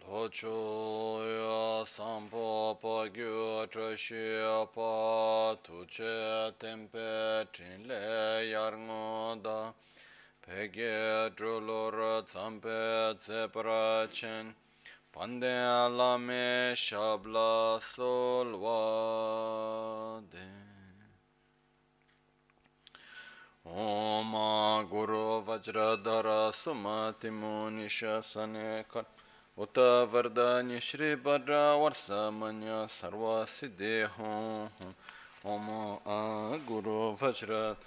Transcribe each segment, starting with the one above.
Lochoya sampo pa gyu trashi pa tuche tempe trinle yarngoda pege drulor tsampe tseprachen pande lame shabla solvade. Om Guru Vajradhara Sumati Munisha Sanekar उत वरदान्य श्री वर्षामन्य सर्वसिद्धेहों ओम आ गुरु वज्रत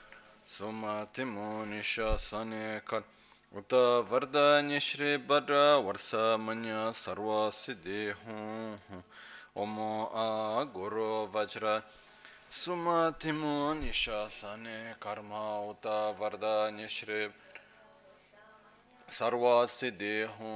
सुमतिमो निशासने कर उत वरदान्य श्री वर्षामन्य सर्वसिद्धेहों ओम आ गुरु वज्रत सुमतिमो निशासने कर्म उत वरदान्य Shri सर्वसिद्धेहों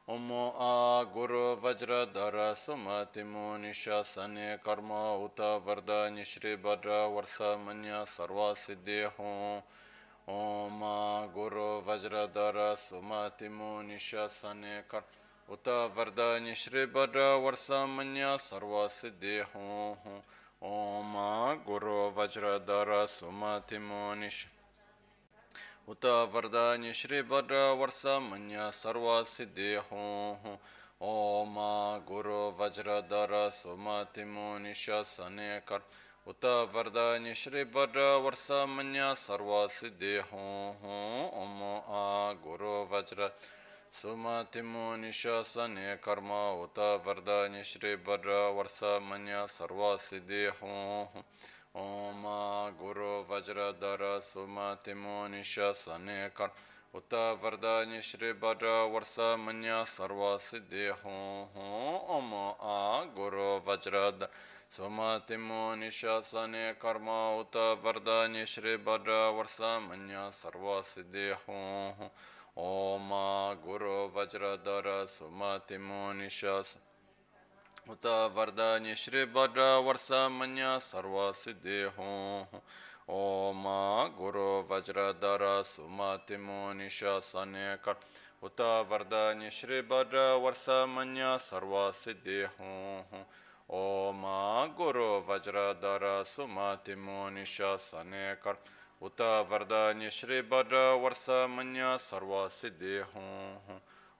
Siddhi Hum Om A Guru Vajradhara Sumatimu Nishasane Karma Uta Varda Nishri Bhadra Varsa Manya Sarva Siddhi Hum Om Guru Vajradhara Sumatimu Nishasane Karma उता वरदान्य श्री भद्र वर्षमन्य सर्व सिद्धि हूँ ओम गुरु वज्रधर सुमतिमो निश उत वरदान्य श्री भद्र वर्षमन्य सर्व सिद्धि हूँ ओम गुरु वज्रधर सुमतिमो निश सने कर उत वरदान्य श्री भद्र वर्षमन्य सर्व सिद्धि हूँ ओम आ गुरु वज्र Sumatimu nishasane karma uta vardanya shri bhadra varsa manya sarva siddhi hum Om ओम गुरु वज्रधर सुमतिमोनिशनेकर उत वरदान्य श्री वर वर्ष मन सर्व सिद्धि हों ओम आ गुरु वज्रधर सुमतिमोनिशने कर्म उत वरदान्य श्री वर वर्ष मन सर्व सिद्धि हों ओम गुरु वज्रधर सुमतिमोनिशने Vajradhara Sumatimu Nishas Uta Vardanya Shri Bhadra Varsa Manya Sarva Siddhi Hum Om Guru Vajradhara Sumatimu Nishasane Kar Uta Vardanya Shri Bhadra Varsa Manya Sarva Siddhi Hum Om Guru Vajradhara Sumatimu Nishasane Kar उता वरदान्य श्री भद्र वर्ष मन्य सर्व सिद्धि हूँ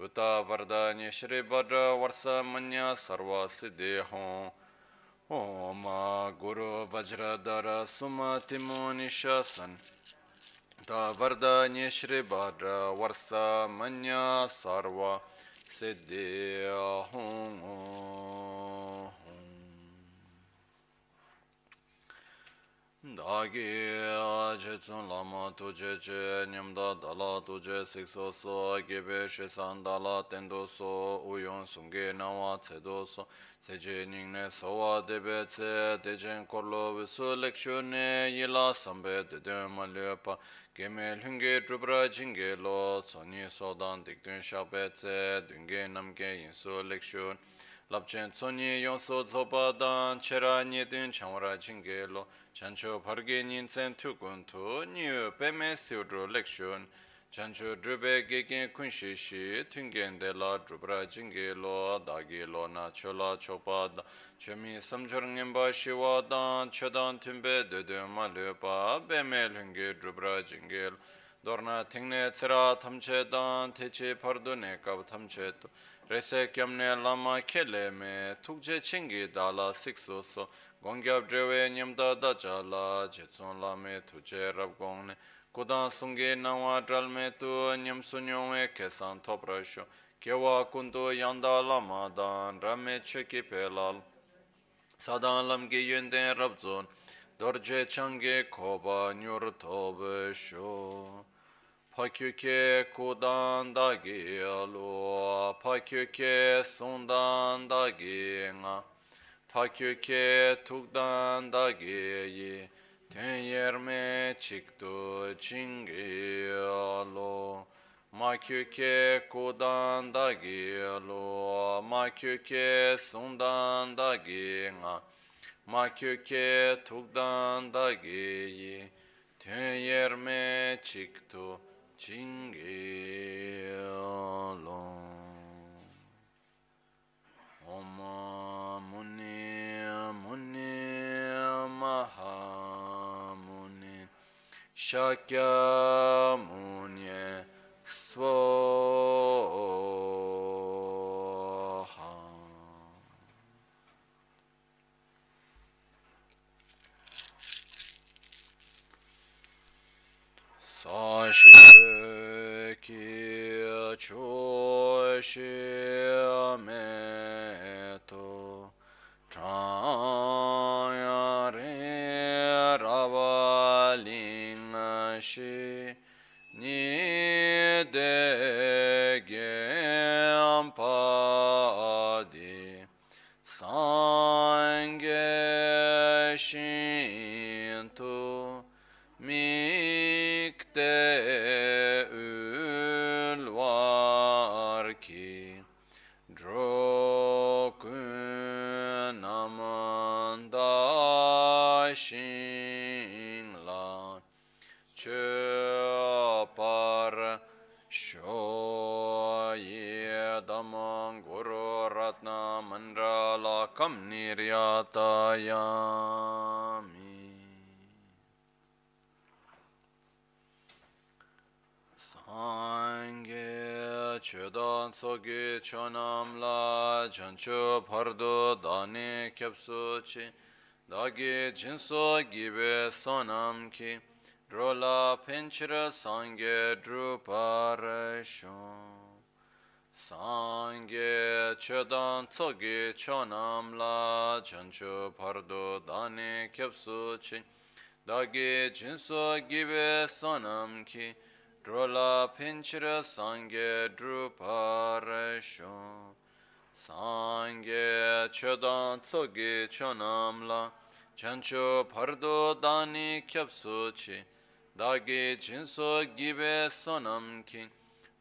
उता वरदान्य श्री भद्र वर्ष मन्य सर्व सिद्धि हूँ ओम गुरु वज्रधर सुमतिमो निशन उता वरदान्य श्री भद्र वर्ष मन्य सर्व सिद्धि हूँ dāgī chēcūn lāma tujē chē nyamdā dālā tujē sikso sō gībē shēsān dālā tēndō sō uyōn sūngē nāwā cēdō sō cēcē nīngnē sōwā dēbē cē dēcēn kōrlō wēsō lēkshū nē yīlā sāmbē dēdēn mā lēpā gēmē lhūngē drupra jīngē lō sō sōdān dīkdūn shābē cē dūngē namgē yīnsū lēkshū nē labchen tsonyi yonso tsopa dan chera nyedin changwara jinge lo. Chancho parge nyinsen tukun tu nyu peme siudro lekshun chancho drube gegen kunshi shi tungen de la drubra jinge lo dagi lo na chola chopa da. Chomi samchor ngenpa shiwa dan chodan tumbe dedu ma lupa peme lungi drubra jinge lo. Dorna tingne tsira tamche dan teche pardu ne kab tamche tu. Rese kyamne lama kele me tukje chingi dala sikso so. Gongyab drewe nyamda dacha la jetson lame tuje rab gongne kudan sungi nawa dral me tu nyam sunyongwe kesan topra sho. Kewa kundu yanda lama dan rame cheki pelal sadan lamgi yunden rab zon dorje changi koba nyur tobe sho. Pakyuke kudan dagi alo pakyuke sundan dagi nga pakyuke tukdan dagi yi ten yerme chiktu chingi alo makyuke kudan dagi alo makyuke sundan dagi nga makyuke tukdan dagi yi ten yerme chiktu Mahamuni Shakya Muni Swaha sashi kia choshi me to chaya de gem padi sange Niryatayami Sangye Chedan Sogi Chonam La Chancho Pardo Dani Kyapsu Dagi Jinso Gibe Sonam Ki. Drola Pinchira Sangye Druparasho Sangye Chedan Sogi Chonam La Chancho Pardo Dani Kyapsu Chi Dagi Jinso Gibe Sonam Ki Drola Pinchira Sangye Druparasho Sangye Chodan Tsogi Chonamla Chancho Pardo Dani Kyapsuchi Dagi Jinso Gibe Sonam Ki Drola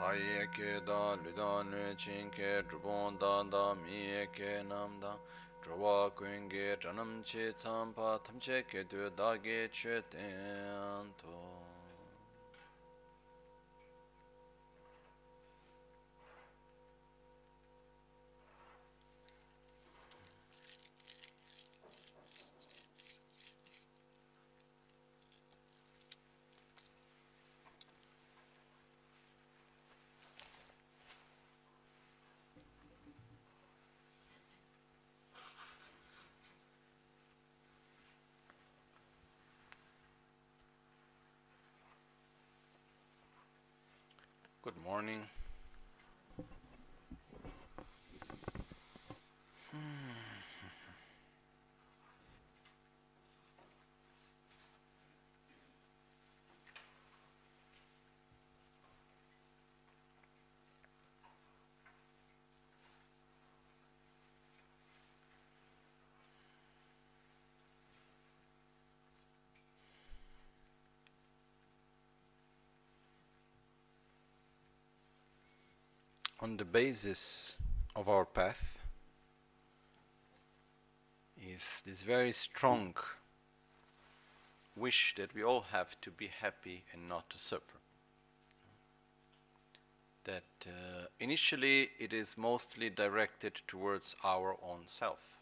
haye ke da luda nue chin ke drupon da da miye ke nam da. Drwa kuen ge chanam che tsam pa tam che ke du da ge che ten to. Good morning. On the basis of our path is this very strong wish that we all have to be happy and not to suffer. That uh, initially it is mostly directed towards our own self.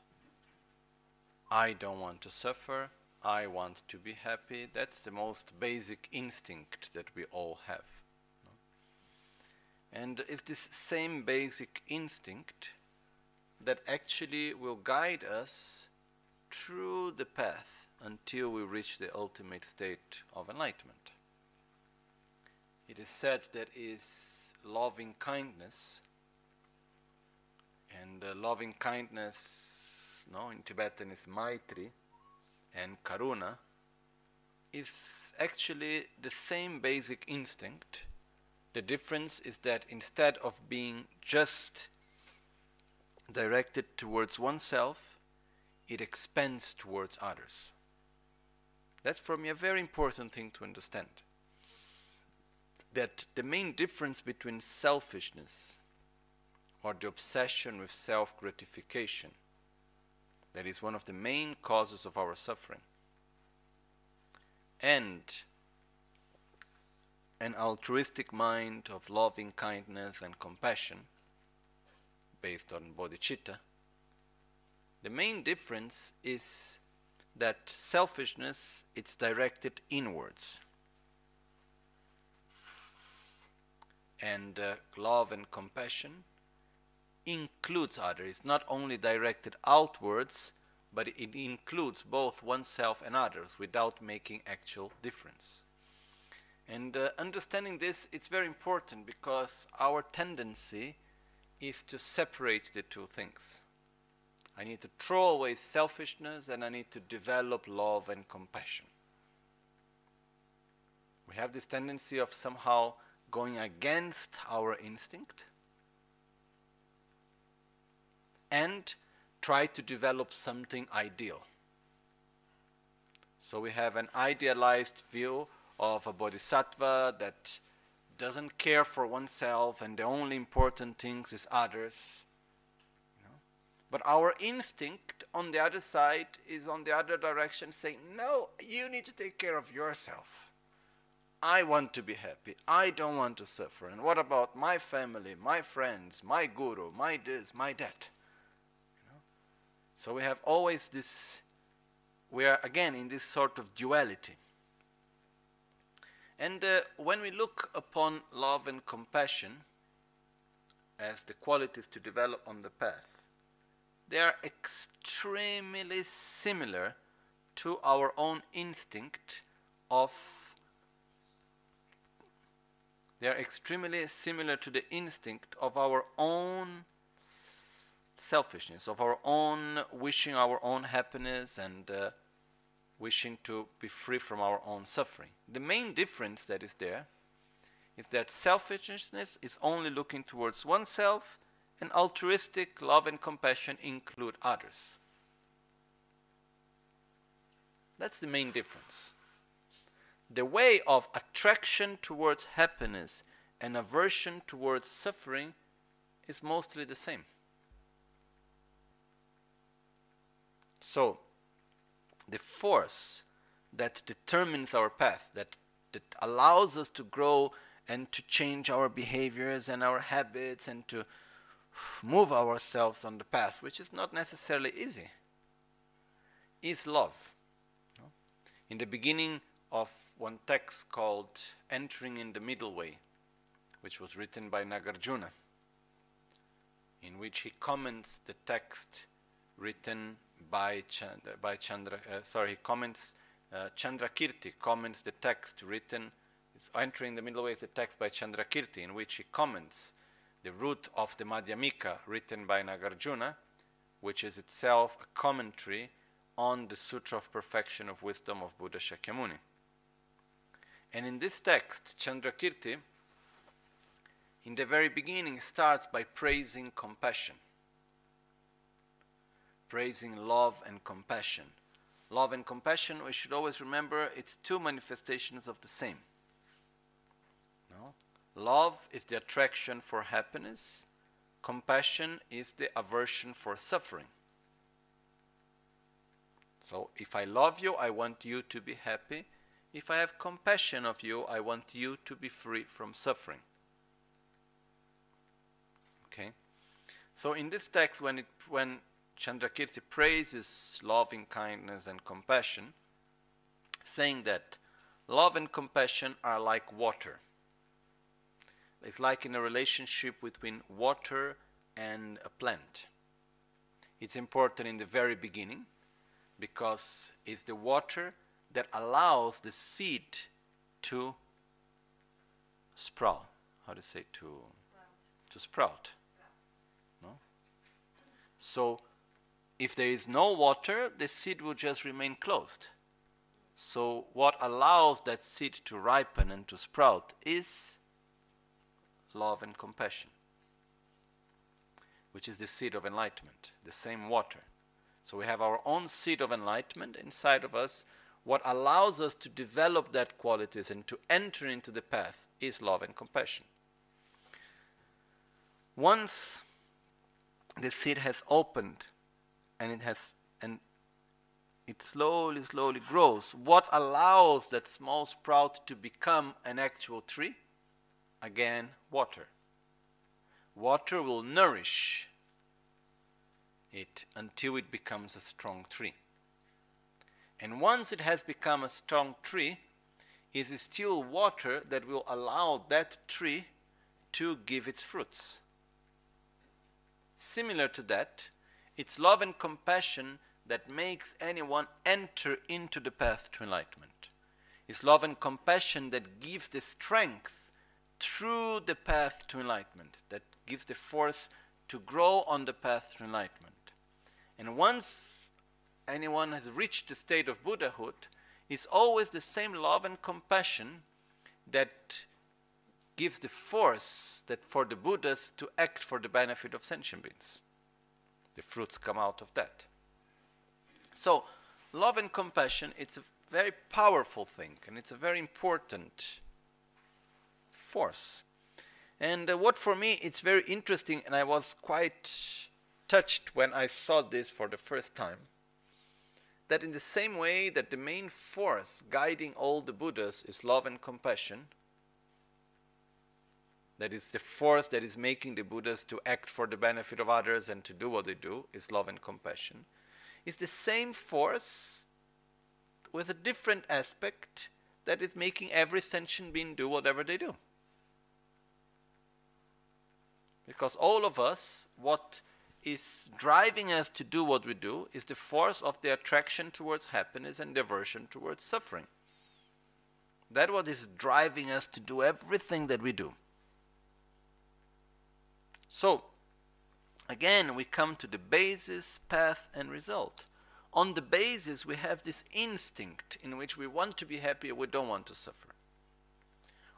I don't want to suffer, I want to be happy. That's the most basic instinct that we all have. And it's this same basic instinct that actually will guide us through the path until we reach the ultimate state of enlightenment. It is said that is loving kindness, and uh, loving kindness, no, in Tibetan is Maitri, and Karuna, is actually the same basic instinct. The difference is that instead of being just directed towards oneself, it expands towards others. That's for me a very important thing to understand. That the main difference between selfishness or the obsession with self gratification, that is one of the main causes of our suffering, and an altruistic mind of loving kindness and compassion based on bodhicitta, the main difference is that selfishness it's directed inwards. And uh, love and compassion includes others it's not only directed outwards but it includes both oneself and others without making actual difference and uh, understanding this it's very important because our tendency is to separate the two things I need to throw away selfishness and I need to develop love and compassion. We have this tendency of somehow going against our instinct and try to develop something ideal. So we have an idealized view of a bodhisattva that doesn't care for oneself and the only important things is others but our instinct on the other side is on the other direction saying, No, you need to take care of yourself. I want to be happy. I don't want to suffer. And what about my family, my friends, my guru, my this, my that? You know? So we have always this, we are again in this sort of duality. And uh, when we look upon love and compassion as the qualities to develop on the path, they are extremely similar to our own instinct of they are extremely similar to the instinct of our own selfishness, of our own wishing our own happiness and uh, wishing to be free from our own suffering. The main difference that is there is that selfishness is only looking towards oneself and altruistic love and compassion include others. That's the main difference. The way of attraction towards happiness and aversion towards suffering is mostly the same. So, the force that determines our path, that, that allows us to grow and to change our behaviors and our habits and to move ourselves on the path, which is not necessarily easy, is love. In the beginning of one text called Entering in the Middle Way, which was written by Nagarjuna, in which he comments the text written by Chandra, by Chandra uh, sorry, he comments, uh, Chandrakirti comments the text written, it's Entering the Middle Way is the text by Chandrakirti, in which he comments the root of the Madhyamika written by Nagarjuna, which is itself a commentary on the Sutra of Perfection of Wisdom of Buddha Shakyamuni. And in this text, Chandrakirti, in the very beginning, starts by praising compassion, praising love and compassion. Love and compassion, we should always remember, it's two manifestations of the same. No? Love is the attraction for happiness, compassion is the aversion for suffering. So, if I love you, I want you to be happy. If I have compassion of you, I want you to be free from suffering. Okay? So, in this text, when, it, when Chandrakirti praises loving kindness and compassion, saying that love and compassion are like water. It's like in a relationship between water and a plant. It's important in the very beginning because it's the water that allows the seed to sprout. How to say to sprout. to sprout? No. So, if there is no water, the seed will just remain closed. So, what allows that seed to ripen and to sprout is love and compassion, which is the seed of enlightenment, the same water. So we have our own seed of enlightenment inside of us. What allows us to develop that qualities and to enter into the path is love and compassion. Once the seed has opened and it has and it slowly, slowly grows. What allows that small sprout to become an actual tree? Again, water. Water will nourish it until it becomes a strong tree. And once it has become a strong tree, it is still water that will allow that tree to give its fruits. Similar to that, it's love and compassion that makes anyone enter into the path to enlightenment. It's love and compassion that gives the strength through the path to enlightenment, that gives the force to grow on the path to enlightenment. And once anyone has reached the state of Buddhahood, it's always the same love and compassion that gives the force that for the Buddhas to act for the benefit of sentient beings. The fruits come out of that. So, love and compassion, it's a very powerful thing and it's a very important force. And uh, what for me it's very interesting, and I was quite touched when I saw this for the first time. That in the same way that the main force guiding all the Buddhas is love and compassion, that is the force that is making the Buddhas to act for the benefit of others and to do what they do, is love and compassion, is the same force with a different aspect that is making every sentient being do whatever they do. Because all of us, what is driving us to do what we do is the force of the attraction towards happiness and the aversion towards suffering. That what is driving us to do everything that we do. So, again, we come to the basis, path, and result. On the basis, we have this instinct in which we want to be happy, we don't want to suffer.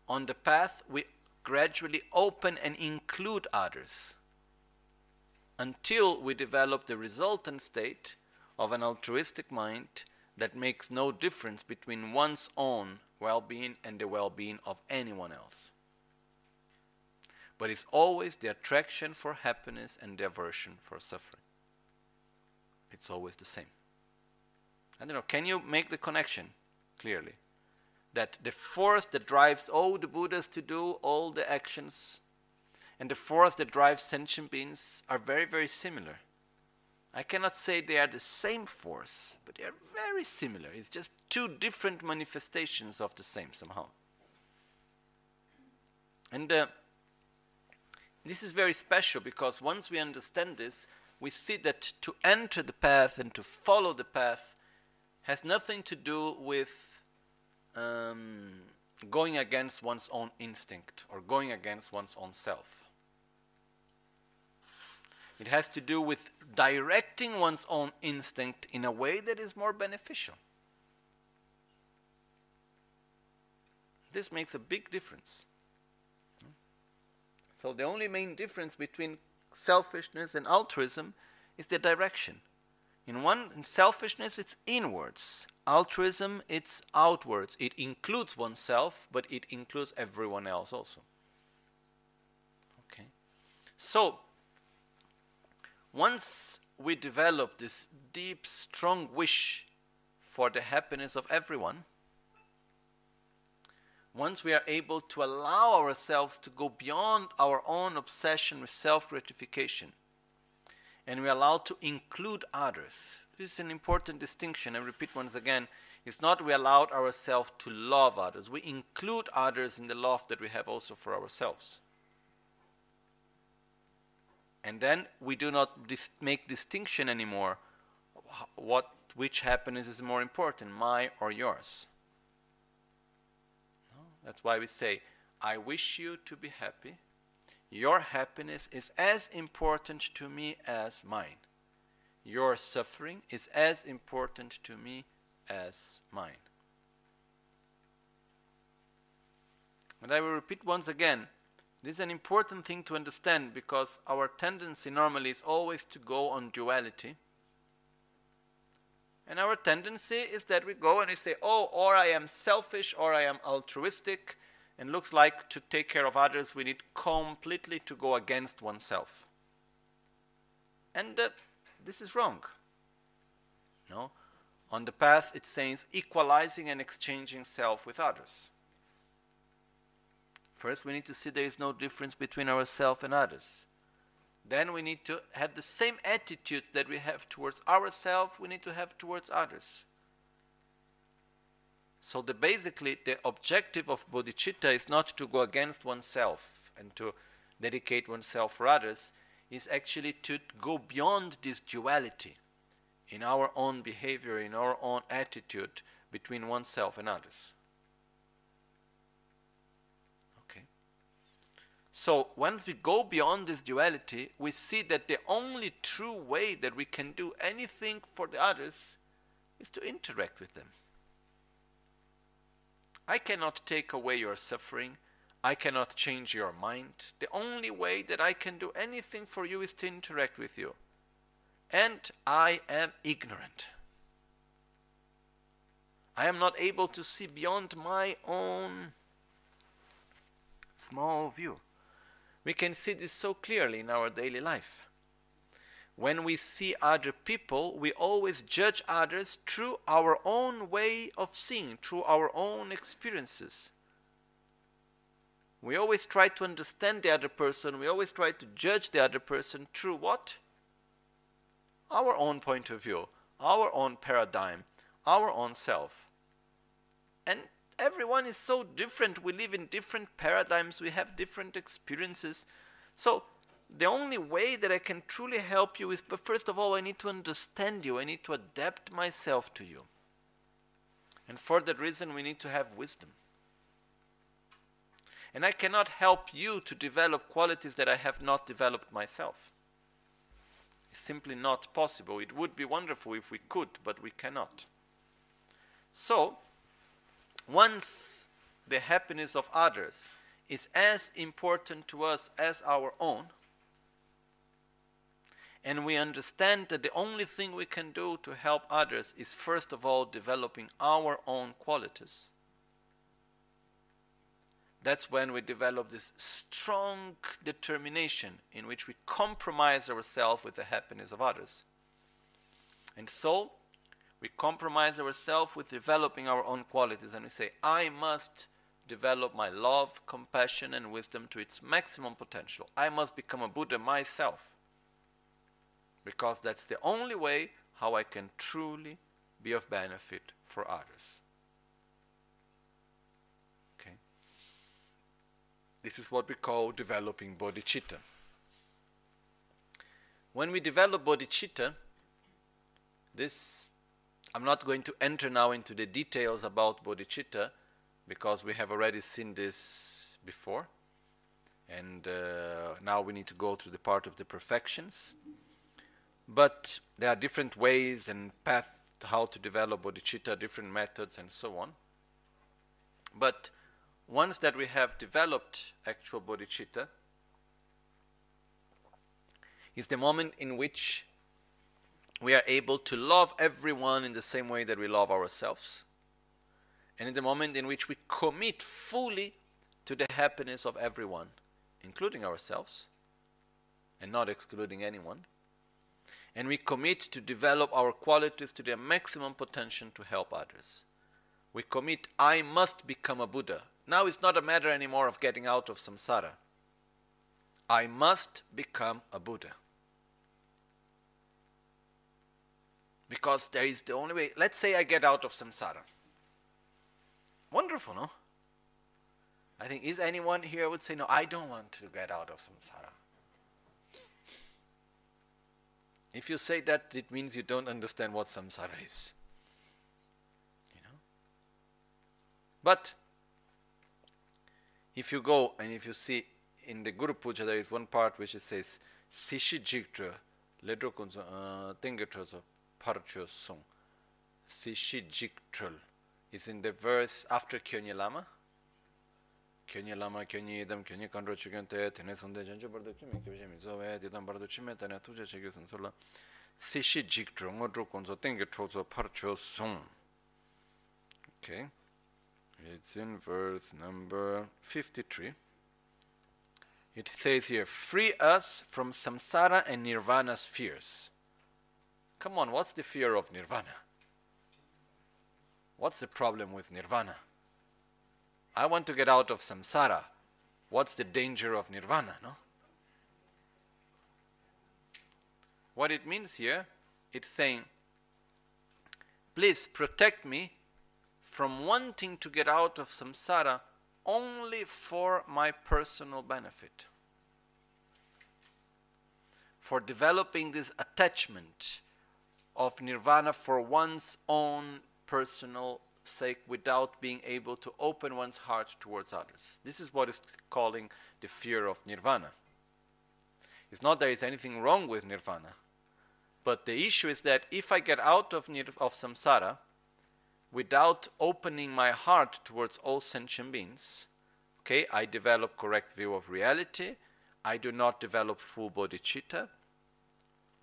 On the path, we gradually open and include others until we develop the resultant state of an altruistic mind that makes no difference between one's own well being and the well being of anyone else. But it's always the attraction for happiness and the aversion for suffering. It's always the same. I don't know, can you make the connection clearly? That the force that drives all the Buddhas to do all the actions and the force that drives sentient beings are very, very similar. I cannot say they are the same force, but they are very similar. It's just two different manifestations of the same somehow. And uh, this is very special because once we understand this, we see that to enter the path and to follow the path has nothing to do with um, going against one's own instinct or going against one's own self. It has to do with directing one's own instinct in a way that is more beneficial. This makes a big difference. So, the only main difference between selfishness and altruism is the direction. In one, in selfishness, it's inwards. Altruism, it's outwards. It includes oneself, but it includes everyone else also. Okay. So, once we develop this deep, strong wish for the happiness of everyone, once we are able to allow ourselves to go beyond our own obsession with self gratification, and we are allowed to include others. This is an important distinction. I repeat once again it's not we allowed ourselves to love others, we include others in the love that we have also for ourselves. And then we do not dis- make distinction anymore what which happiness is more important, my or yours. That's why we say, I wish you to be happy. Your happiness is as important to me as mine. Your suffering is as important to me as mine. And I will repeat once again this is an important thing to understand because our tendency normally is always to go on duality. And our tendency is that we go and we say, oh, or I am selfish or I am altruistic. And looks like to take care of others, we need completely to go against oneself. And uh, this is wrong. No? On the path, it says equalizing and exchanging self with others. First, we need to see there is no difference between ourselves and others. Then we need to have the same attitude that we have towards ourselves, we need to have towards others. So the basically the objective of bodhicitta is not to go against oneself and to dedicate oneself for others, is actually to go beyond this duality in our own behavior, in our own attitude between oneself and others. So once we go beyond this duality, we see that the only true way that we can do anything for the others is to interact with them. I cannot take away your suffering. I cannot change your mind. The only way that I can do anything for you is to interact with you. And I am ignorant. I am not able to see beyond my own small view. We can see this so clearly in our daily life. When we see other people, we always judge others through our own way of seeing, through our own experiences. We always try to understand the other person, we always try to judge the other person through what? Our own point of view, our own paradigm, our own self. And everyone is so different. We live in different paradigms, we have different experiences. So, the only way that I can truly help you is, but first of all, I need to understand you, I need to adapt myself to you. And for that reason, we need to have wisdom. And I cannot help you to develop qualities that I have not developed myself. It's simply not possible. It would be wonderful if we could, but we cannot. So, once the happiness of others is as important to us as our own, and we understand that the only thing we can do to help others is first of all developing our own qualities. That's when we develop this strong determination in which we compromise ourselves with the happiness of others. And so, we compromise ourselves with developing our own qualities and we say, I must develop my love, compassion, and wisdom to its maximum potential. I must become a Buddha myself. Because that's the only way how I can truly be of benefit for others. Okay? This is what we call developing bodhicitta. When we develop bodhicitta, this I'm not going to enter now into the details about bodhicitta because we have already seen this before. And uh, now we need to go through the part of the perfections. But there are different ways and paths how to develop bodhicitta, different methods, and so on. But once that we have developed actual bodhicitta, is the moment in which we are able to love everyone in the same way that we love ourselves. And in the moment in which we commit fully to the happiness of everyone, including ourselves, and not excluding anyone. And we commit to develop our qualities to their maximum potential to help others. We commit, I must become a Buddha. Now it's not a matter anymore of getting out of samsara. I must become a Buddha. Because there is the only way. Let's say I get out of samsara. Wonderful, no? I think, is anyone here would say, no, I don't want to get out of samsara? If you say that, it means you don't understand what samsara is. You know? But if you go and if you see in the Guru Puja, there is one part which it says, Sishi Jiktra, Ledro Kunzo, uh, Tengetrozo, Parcho Sung. Sishi Jiktrul is in the verse after Kyonye Lama. Kyonye Lama, Kyonye Idam, Kyonye Kandro Chigante, Tene Sunde Janjo Bardo Kimi, Kibje Mizowe, Didam Bardo Chime, Tene Tuje Chigi Sunsola. Sishi Jiktra, Ngodro Kunzo, Tengetrozo, Parcho Sung. Okay. It's in verse number 53. It says here, free us from samsara and nirvana's fears. Come on, what's the fear of nirvana? What's the problem with nirvana? I want to get out of samsara. What's the danger of nirvana, no? What it means here, it's saying, please protect me from wanting to get out of samsara only for my personal benefit. For developing this attachment of nirvana for one's own personal sake without being able to open one's heart towards others. This is what is calling the fear of nirvana. It's not that there is anything wrong with nirvana, but the issue is that if I get out of, of samsara, without opening my heart towards all sentient beings, okay, I develop correct view of reality. I do not develop full bodhicitta,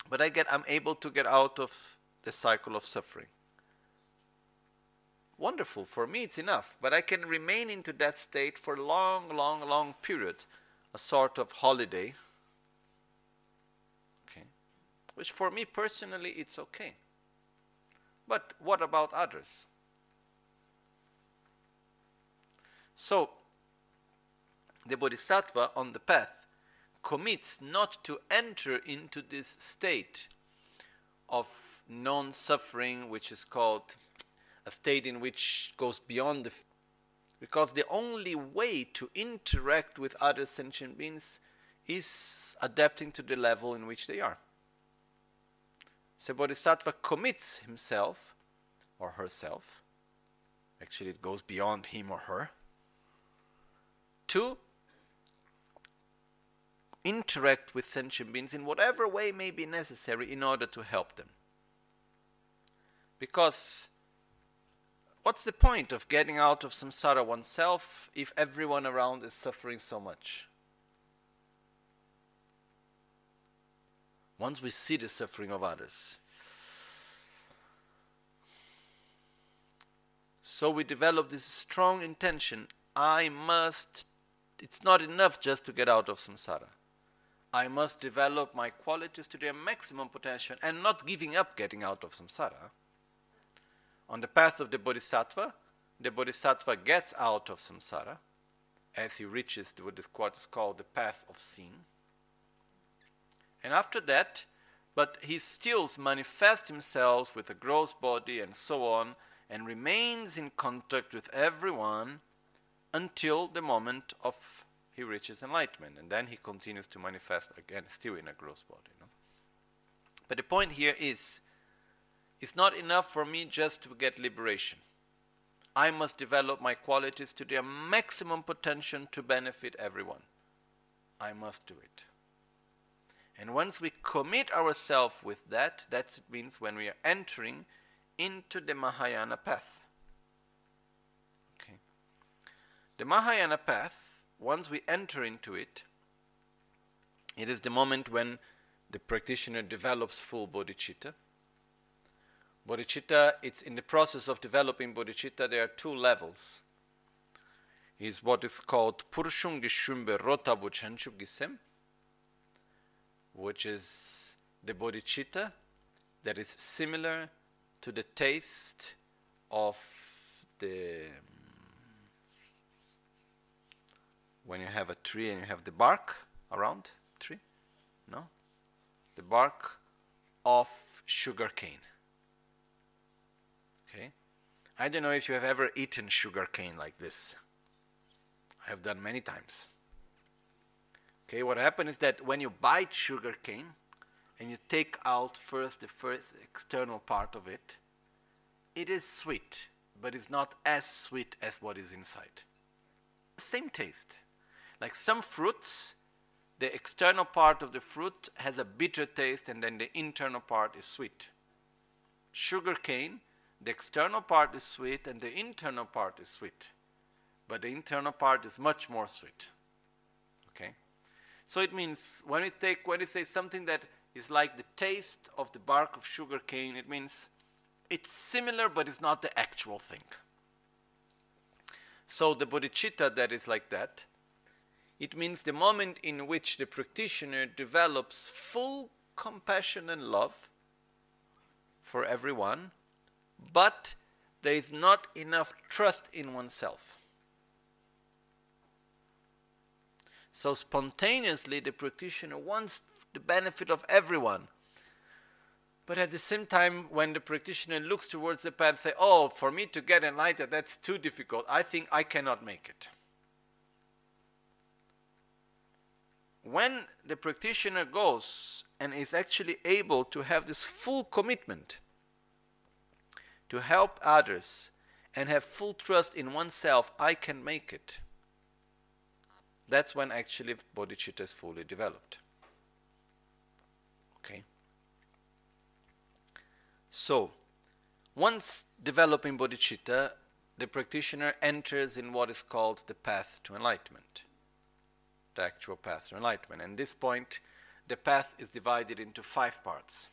but I get I'm able to get out of the cycle of suffering. Wonderful for me, it's enough, but I can remain into that state for a long, long, long period, a sort of holiday. Okay, which for me personally it's okay. But what about others? So, the bodhisattva on the path commits not to enter into this state of non suffering, which is called a state in which goes beyond the. Because the only way to interact with other sentient beings is adapting to the level in which they are. So, Bodhisattva commits himself or herself, actually, it goes beyond him or her to interact with sentient beings in whatever way may be necessary in order to help them. Because what's the point of getting out of samsara oneself if everyone around is suffering so much? Once we see the suffering of others, so we develop this strong intention I must it's not enough just to get out of samsara. I must develop my qualities to their maximum potential and not giving up getting out of samsara. On the path of the bodhisattva, the bodhisattva gets out of samsara as he reaches what is called the path of seeing. And after that, but he still manifests himself with a gross body and so on, and remains in contact with everyone until the moment of he reaches enlightenment, and then he continues to manifest again, still in a gross body. No? But the point here is, it's not enough for me just to get liberation. I must develop my qualities to their maximum potential to benefit everyone. I must do it. And once we commit ourselves with that, that means when we are entering into the Mahayana path. Okay. The Mahayana path, once we enter into it, it is the moment when the practitioner develops full bodhicitta. Bodhicitta, it's in the process of developing bodhicitta, there are two levels. Is what is called Purushungi Shumbe Rotabu Chanchugisem, which is the bodhicitta that is similar to the taste of the when you have a tree and you have the bark around tree no? The bark of sugar cane okay? I don't know if you have ever eaten sugar cane like this. I have done many times. Okay what happens is that when you bite sugar cane and you take out first the first external part of it it is sweet, but it's not as sweet as what is inside. Same taste. Like some fruits, the external part of the fruit has a bitter taste and then the internal part is sweet. Sugar cane, the external part is sweet and the internal part is sweet. But the internal part is much more sweet. Okay? So it means when we take when we say something that is like the taste of the bark of sugar cane, it means it's similar, but it's not the actual thing. So the bodhicitta that is like that, it means the moment in which the practitioner develops full compassion and love for everyone, but there is not enough trust in oneself. So spontaneously, the practitioner wants the benefit of everyone, but at the same time, when the practitioner looks towards the path, say, "Oh, for me to get enlightened, that's too difficult. I think I cannot make it." When the practitioner goes and is actually able to have this full commitment to help others and have full trust in oneself, I can make it. That's when actually bodhicitta is fully developed. Okay. So, once developing bodhicitta, the practitioner enters in what is called the path to enlightenment, the actual path to enlightenment. And this point, the path is divided into five parts,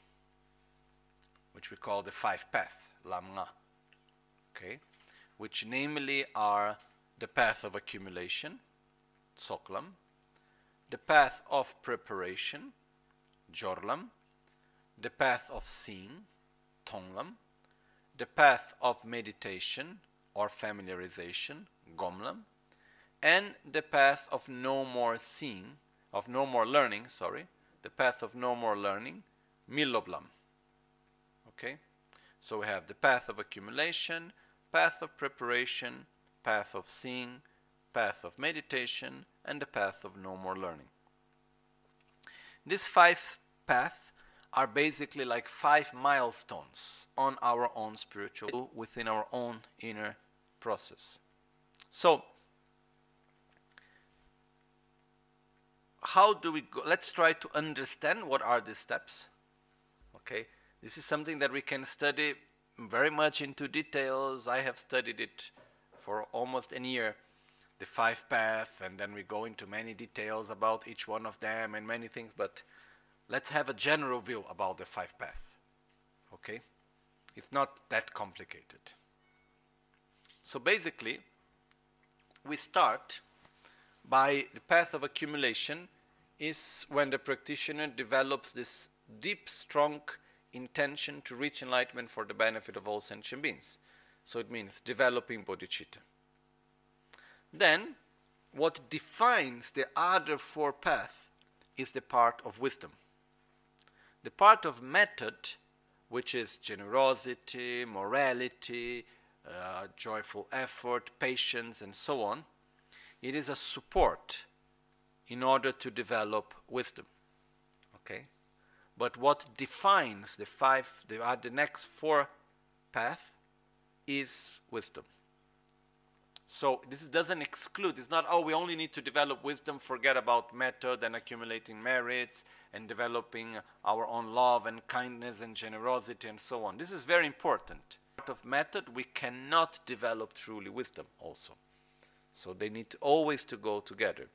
which we call the five path, lamnga, okay, which namely are the path of accumulation, tsoklam, the path of preparation, jorlam, the path of seeing, Tonglam, the path of meditation or familiarization, Gomlam, and the path of no more seeing, of no more learning, sorry, the path of no more learning, Milloblam. Okay? So we have the path of accumulation, path of preparation, path of seeing, path of meditation, and the path of no more learning. These five paths are basically like five milestones on our own spiritual within our own inner process. So, how do we go? Let's try to understand what are these steps. Okay, this is something that we can study very much into details. I have studied it for almost a year, the five path, and then we go into many details about each one of them and many things, but let's have a general view about the five path. Okay? It's not that complicated. So basically, we start by the path of accumulation is when the practitioner develops this deep, strong intention to reach enlightenment for the benefit of all sentient beings. So it means developing bodhicitta. Then, what defines the other four paths is the part of wisdom. The part of method, which is generosity, morality, uh, joyful effort, patience, and so on, it is a support in order to develop wisdom. Okay? But what defines the five, the, uh, the next four path is wisdom. So this doesn't exclude, it's not, oh, we only need to develop wisdom, forget about method and accumulating merits and developing our own love and kindness and generosity and so on. This is very important. Part of method, we cannot develop truly wisdom also. So they need always to go together.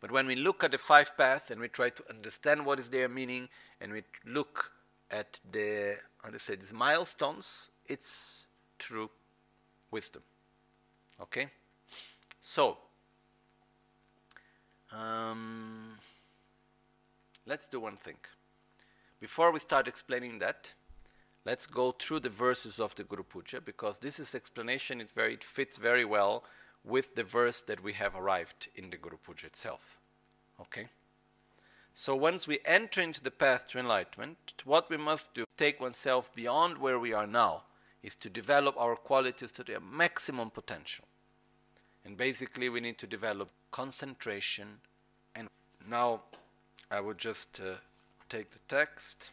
But when we look at the five paths and we try to understand what is their meaning and we look at the, how to say, these milestones, it's true wisdom. Okay? So, um, let's do one thing. Before we start explaining that, let's go through the verses of the Guru Puja because this is explanation. It very it fits very well with the verse that we have arrived in the Guru Puja itself. Okay. So once we enter into the path to enlightenment, what we must do, take oneself beyond where we are now, is to develop our qualities to their maximum potential. And basically, we need to develop concentration. And now, I would just uh, take the text.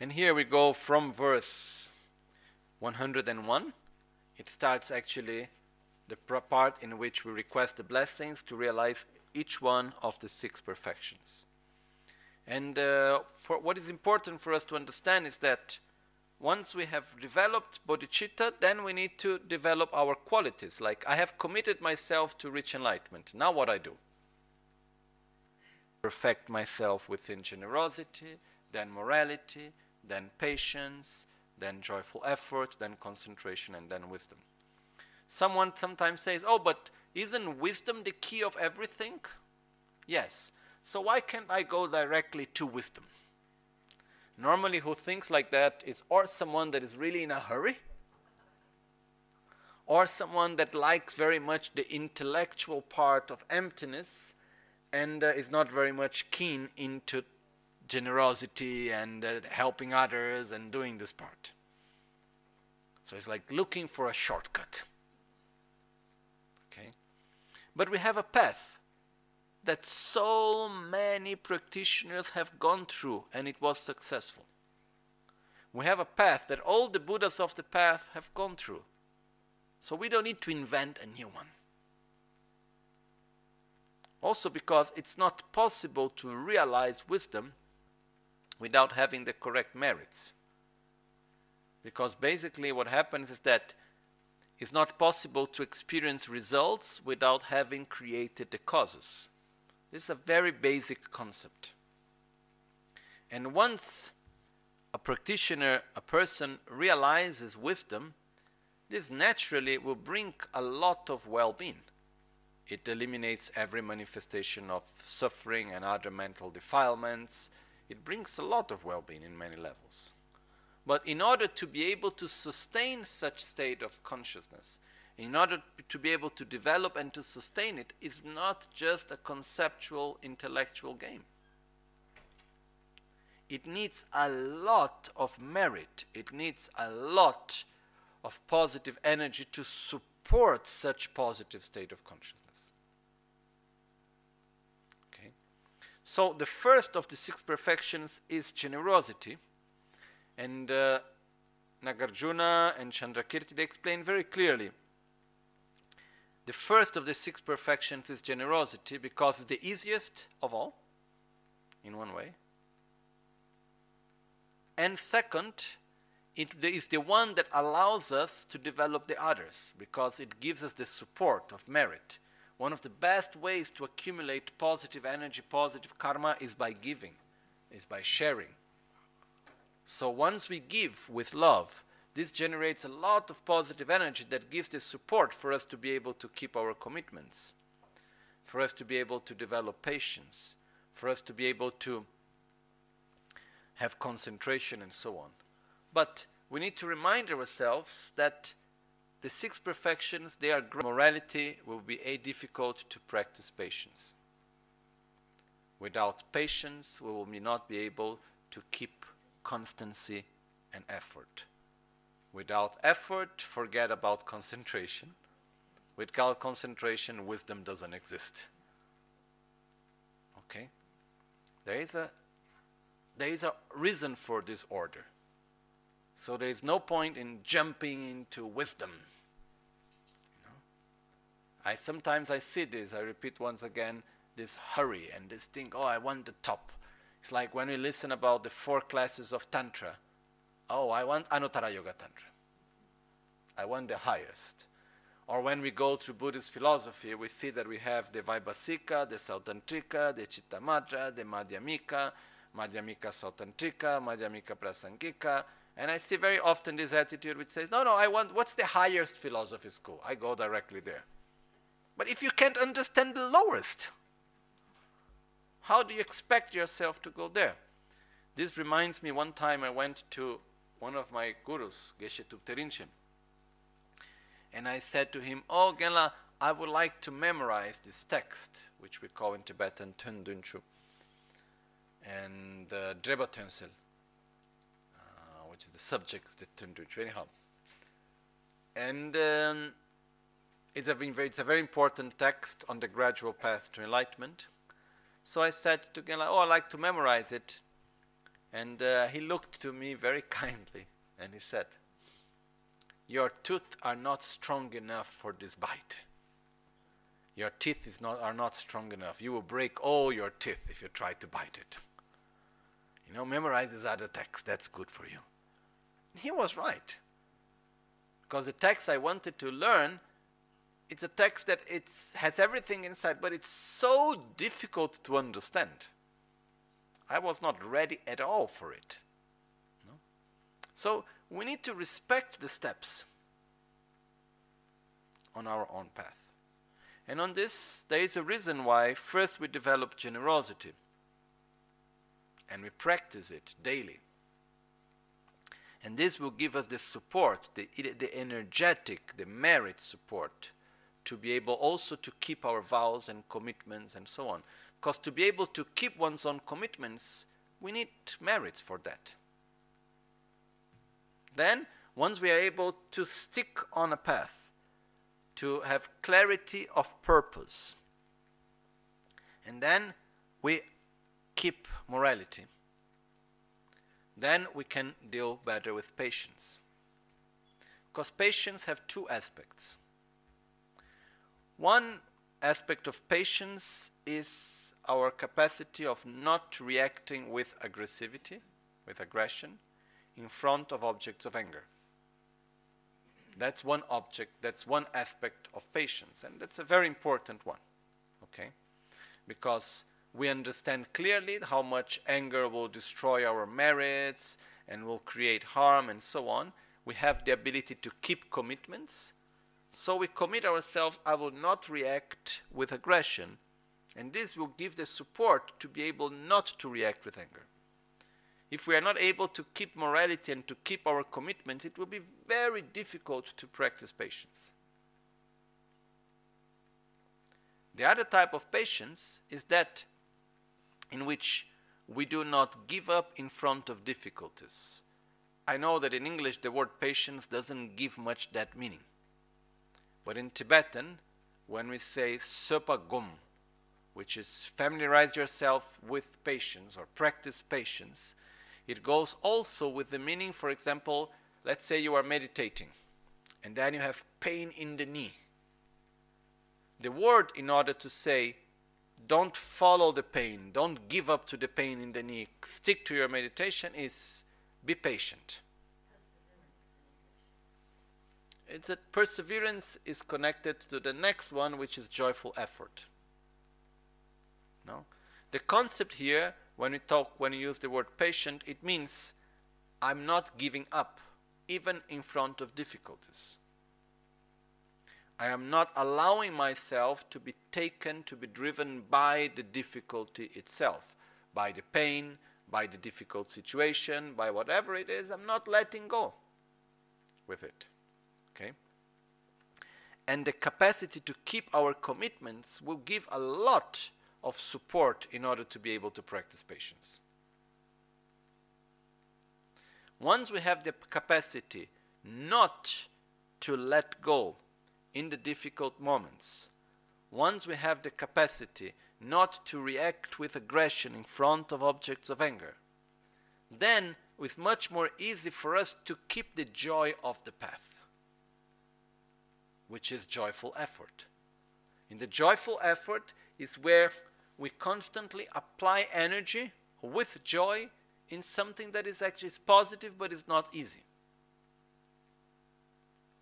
And here we go from verse 101. It starts actually the part in which we request the blessings to realize each one of the six perfections. And uh, for what is important for us to understand is that once we have developed bodhicitta, then we need to develop our qualities. Like, I have committed myself to reach enlightenment. Now, what I do? Perfect myself within generosity, then morality, then patience, then joyful effort, then concentration, and then wisdom. Someone sometimes says, Oh, but isn't wisdom the key of everything? Yes. So why can't I go directly to wisdom? Normally, who thinks like that is or someone that is really in a hurry, or someone that likes very much the intellectual part of emptiness and uh, is not very much keen into generosity and uh, helping others and doing this part. So it's like looking for a shortcut. Okay? But we have a path that so many practitioners have gone through and it was successful. We have a path that all the Buddhas of the path have gone through. So we don't need to invent a new one. Also, because it's not possible to realize wisdom without having the correct merits. Because basically, what happens is that it's not possible to experience results without having created the causes. This is a very basic concept. And once a practitioner, a person realizes wisdom, this naturally will bring a lot of well being. It eliminates every manifestation of suffering and other mental defilements. It brings a lot of well being in many levels. But in order to be able to sustain such state of consciousness, in order to be able to develop and to sustain it, is not just a conceptual intellectual game. It needs a lot of merit, it needs a lot of positive energy to support such positive state of consciousness. Okay? So the first of the six perfections is generosity. And uh, Nagarjuna and Chandrakirti, they explain very clearly the first of the six perfections is generosity because it's the easiest of all, in one way. And second, it is the one that allows us to develop the others because it gives us the support of merit. One of the best ways to accumulate positive energy, positive karma is by giving, is by sharing. So once we give with love, this generates a lot of positive energy that gives the support for us to be able to keep our commitments, for us to be able to develop patience, for us to be able to have concentration and so on. But we need to remind ourselves that the six perfections, they are morality will be a difficult to practice patience. Without patience, we will not be able to keep constancy and effort. Without effort, forget about concentration. Without concentration, wisdom doesn't exist. Okay? There is a there is a reason for this order. So there is no point in jumping into wisdom. I sometimes I see this, I repeat once again, this hurry and this thing, oh I want the top. It's like when we listen about the four classes of Tantra. Oh, I want Anuttara Yoga Tantra. I want the highest. Or when we go through Buddhist philosophy, we see that we have the Vaibhasika, the Sautrantika, the Chittamatra, the Madhyamika, Madhyamika Svatantrika, Madhyamika Prasangika, And I see very often this attitude which says, no, no, I want, what's the highest philosophy school? I go directly there. But if you can't understand the lowest, how do you expect yourself to go there? This reminds me one time I went to one of my gurus, Geshe Thubten Rinchen, and I said to him, Oh, Genla, I would like to memorize this text, which we call in Tibetan Tundunchu, and uh, Dreba Tensel, uh, which is the subject of the Tundunchu. Anyhow, and um, it's, a very, it's a very important text on the gradual path to enlightenment. So I said to Genla, Oh, I'd like to memorize it. And uh, he looked to me very kindly and he said, Your teeth are not strong enough for this bite. Your teeth not, are not strong enough. You will break all your teeth if you try to bite it. You know, memorize this other text. That's good for you. He was right. Because the text I wanted to learn, it's a text that it's, has everything inside, but it's so difficult to understand. I was not ready at all for it. No? So we need to respect the steps on our own path. And on this, there is a reason why first we develop generosity and we practice it daily. And this will give us the support, the, the energetic, the merit support to be able also to keep our vows and commitments and so on. Because to be able to keep one's own commitments, we need merits for that. Then, once we are able to stick on a path, to have clarity of purpose, and then we keep morality, then we can deal better with patience. Because patience have two aspects. One aspect of patience is our capacity of not reacting with aggressivity, with aggression, in front of objects of anger. That's one object, that's one aspect of patience, and that's a very important one, okay? Because we understand clearly how much anger will destroy our merits and will create harm and so on. We have the ability to keep commitments. So we commit ourselves, I will not react with aggression, and this will give the support to be able not to react with anger. If we are not able to keep morality and to keep our commitments, it will be very difficult to practice patience. The other type of patience is that in which we do not give up in front of difficulties. I know that in English the word patience doesn't give much that meaning. But in Tibetan, when we say sopa gum, which is familiarize yourself with patience or practice patience. It goes also with the meaning, for example, let's say you are meditating and then you have pain in the knee. The word, in order to say, don't follow the pain, don't give up to the pain in the knee, stick to your meditation, is be patient. It's that perseverance is connected to the next one, which is joyful effort. No? The concept here, when we talk, when we use the word patient, it means I'm not giving up, even in front of difficulties. I am not allowing myself to be taken, to be driven by the difficulty itself, by the pain, by the difficult situation, by whatever it is. I'm not letting go with it. Okay? And the capacity to keep our commitments will give a lot of support in order to be able to practice patience. Once we have the capacity not to let go in the difficult moments, once we have the capacity not to react with aggression in front of objects of anger, then it's much more easy for us to keep the joy of the path, which is joyful effort. In the joyful effort is where we constantly apply energy with joy in something that is actually positive but is not easy.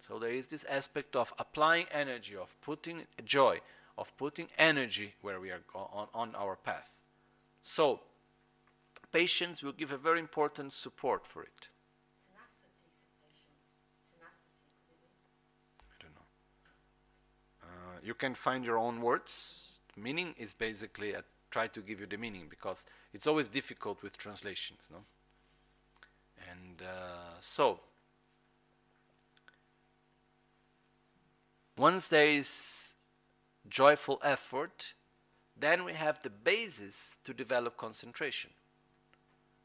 So there is this aspect of applying energy, of putting joy, of putting energy where we are on, on our path. So patience will give a very important support for it. You can find your own words. Meaning is basically I try to give you the meaning because it's always difficult with translations, no? And uh, so, once there is joyful effort, then we have the basis to develop concentration.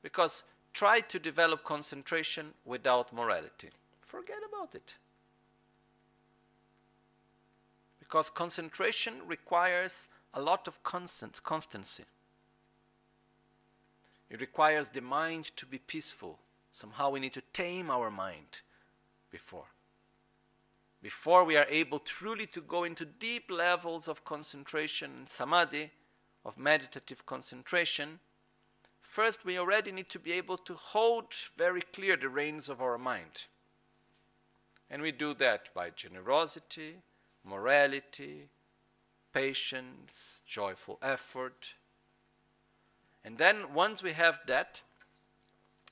Because try to develop concentration without morality. Forget about it. Because concentration requires a lot of constant constancy. It requires the mind to be peaceful. Somehow we need to tame our mind before. Before we are able truly to go into deep levels of concentration, and samadhi, of meditative concentration, first we already need to be able to hold very clear the reins of our mind. And we do that by generosity, morality, patience, joyful effort. And then once we have that,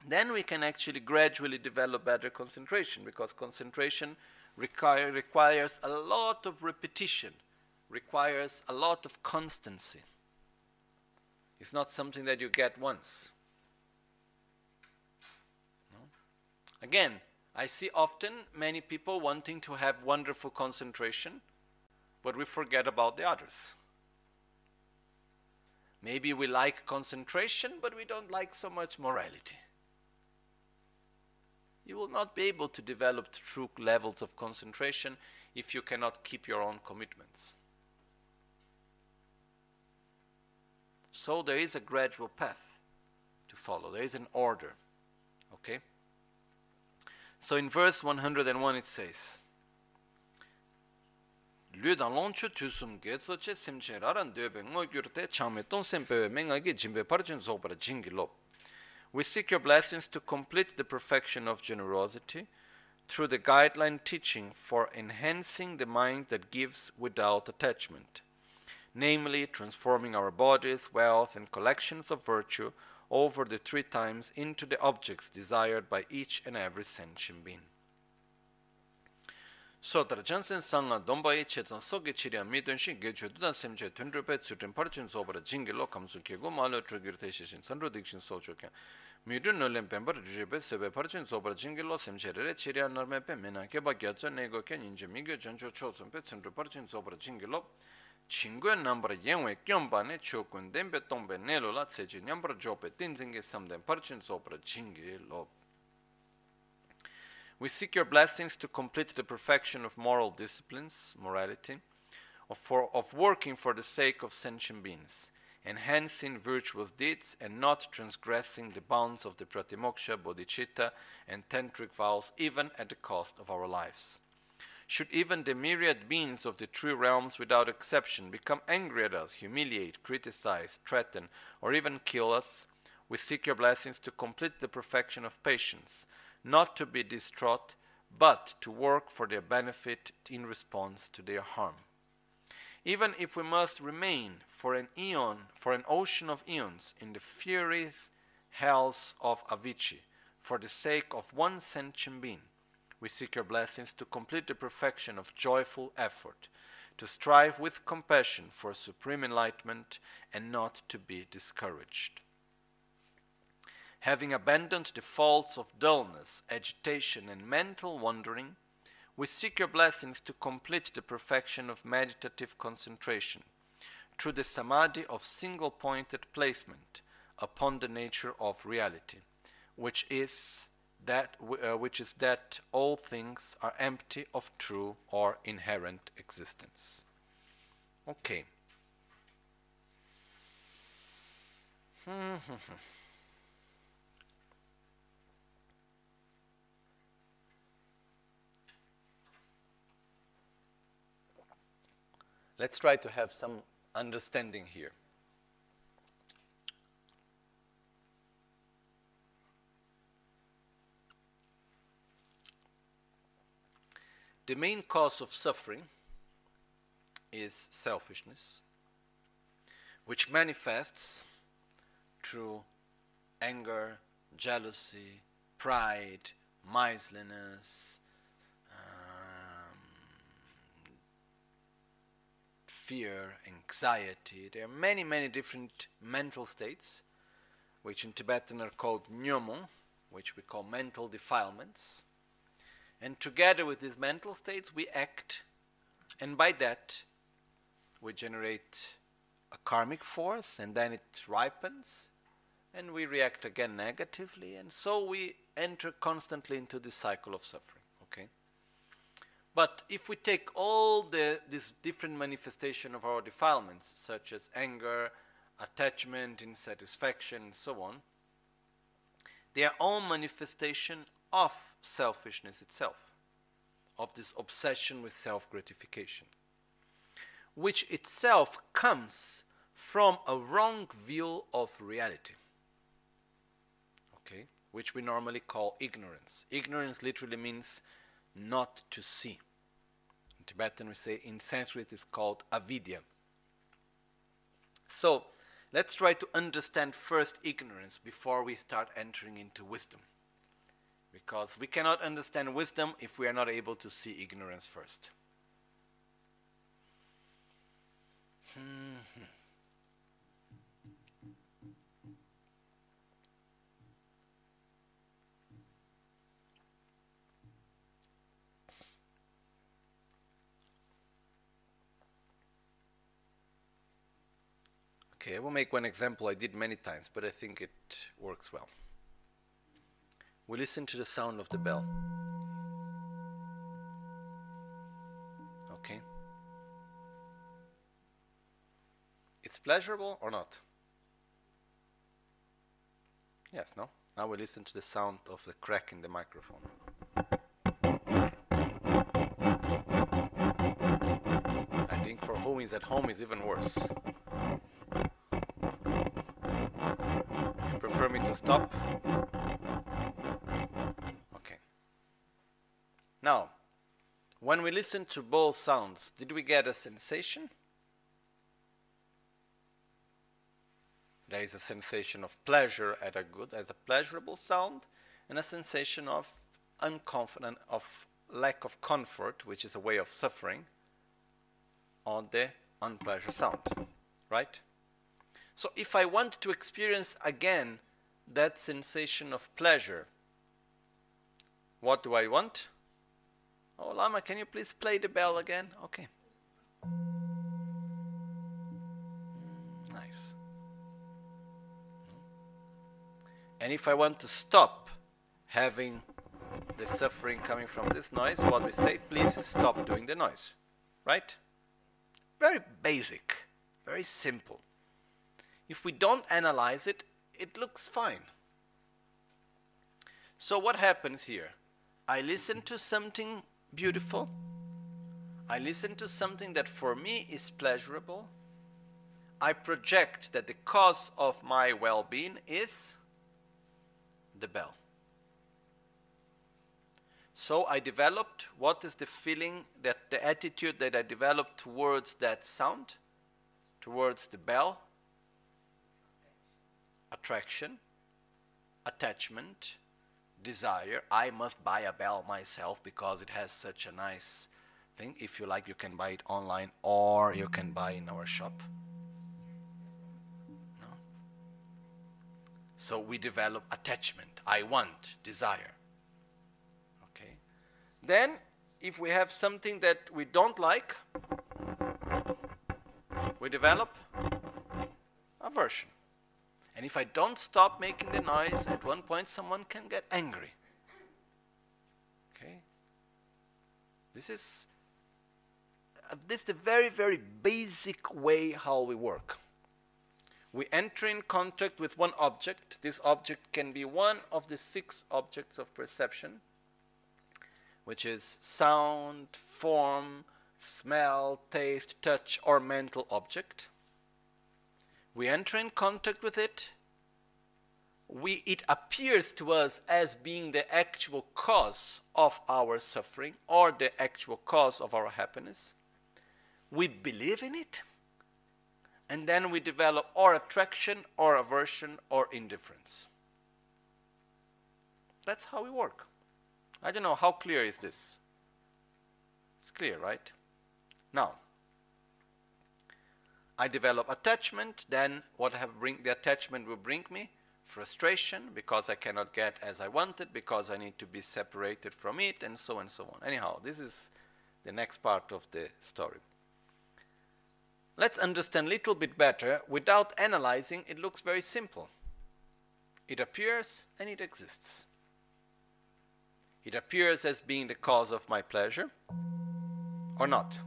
then we can actually gradually develop better concentration because concentration require, requires a lot of repetition, requires a lot of constancy. It's not something that you get once. No? Again, I see often many people wanting to have wonderful concentration, but we forget about the others. Maybe we like concentration, but we don't like so much morality. You will not be able to develop true levels of concentration if you cannot keep your own commitments. So there is a gradual path to follow, there is an order. Okay? So in verse 101 it says, 류당 롱추 투숨 게서체 심체라란 되베 ngogurte chame ton sempe mengage jimbe parchen zobara jingilo we seek your blessings to complete the perfection of generosity through the guideline teaching for enhancing the mind that gives without attachment, namely transforming our bodies, wealth, and collections of virtue over the three times into the objects desired by each and every sentient being. Sotar Jansen Sanga Dombayi Chetan Sogi Chiria Midunshi Gechu Dudan Semche Tundrupe Tsutin Parchin Sobra Jingilo Kamsu Kego Malo Trugir Teshishin Sandro Dikshin Sochokan Midun Nolen Pembar Jujipe Sebe Parchin Sobra Jingilo Semche Rere Chiria Narmepe Menakeba Gyatso Nego Ken Inje Migyo Jancho Chosunpe Tsundru Parchin Sobra Jingilo Jingilo yenwe ne chokun denpe tongpe nelo la tseche nyambar jope tenzenge samden sopra. We seek your blessings to complete the perfection of moral disciplines, morality, of, for, of working for the sake of sentient beings, enhancing virtuous deeds and not transgressing the bounds of the pratimoksha, bodhicitta, and tantric vows even at the cost of our lives. Should even the myriad beings of the three realms without exception become angry at us, humiliate, criticize, threaten, or even kill us, we seek your blessings to complete the perfection of patience, not to be distraught, but to work for their benefit in response to their harm. Even if we must remain for an eon, for an ocean of eons, in the fiery hells of Avici, for the sake of one sentient being, we seek your blessings to complete the perfection of joyful effort, to strive with compassion for supreme enlightenment, and not to be discouraged. Having abandoned the faults of dullness, agitation, and mental wandering, we seek your blessings to complete the perfection of meditative concentration through the samadhi of single pointed placement upon the nature of reality, which is that uh, which is that all things are empty of true or inherent existence. Okay. Let's try to have some understanding here. The main cause of suffering is selfishness, which manifests through anger, jealousy, pride, miserliness, um, fear, anxiety. There are many, many different mental states, which in Tibetan are called nyomo, which we call mental defilements. And together with these mental states, we act, and by that, we generate a karmic force, and then it ripens, and we react again negatively, and so we enter constantly into this cycle of suffering. Okay. But if we take all the these different manifestation of our defilements, such as anger, attachment, insatisfaction, and so on, they are all manifestation of selfishness itself, of this obsession with self gratification, which itself comes from a wrong view of reality, okay, which we normally call ignorance. Ignorance literally means not to see. In Tibetan, we say in Sanskrit it's called avidya. So, Let's try to understand first ignorance before we start entering into wisdom. Because we cannot understand wisdom if we are not able to see ignorance first. Okay, I will make one example I did many times, but I think it works well. We listen to the sound of the bell. Okay? It's pleasurable or not? Yes, no? Now we listen to the sound of the crack in the microphone. I think for whom is at home is even worse. prefer me to stop? Now, when we listen to both sounds, did we get a sensation? There is a sensation of pleasure at a good, as a pleasurable sound, and a sensation of unconfident, of lack of comfort, which is a way of suffering, on the unpleasant sound, right? So if I want to experience again that sensation of pleasure, what do I want? Oh, Lama, can you please play the bell again? Okay. Nice. And if I want to stop having the suffering coming from this noise, what we say, please stop doing the noise. Right? Very basic, very simple. If we don't analyze it, it looks fine. So what happens here? I listen to something beautiful. I listen to something that for me is pleasurable. I project that the cause of my well being is the bell. So I developed what is the feeling that the attitude that I developed towards that sound, towards the bell, attraction, attachment, desire. I must buy a bell myself because it has such a nice thing. If you like, you can buy it online or you can buy in our shop. No? So we develop attachment. I want, desire. Okay. Then, if we have something that we don't like, we develop aversion. And if I don't stop making the noise, at one point someone can get angry. Okay? This is uh, this is the very, very basic way how we work. We enter in contact with one object. This object can be one of the six objects of perception, which is sound, form, smell, taste, touch, or mental object we enter in contact with it, we, it appears to us as being the actual cause of our suffering or the actual cause of our happiness. We believe in it, and then we develop or attraction or aversion or indifference. That's how we work. I don't know how clear is this. It's clear, right? Now, I develop attachment, then what have bring the attachment will bring me frustration because I cannot get as I wanted because I need to be separated from it and so on and so on. Anyhow, this is the next part of the story. Let's understand a little bit better. Without analyzing, it looks very simple. It appears and it exists. It appears as being the cause of my pleasure or not.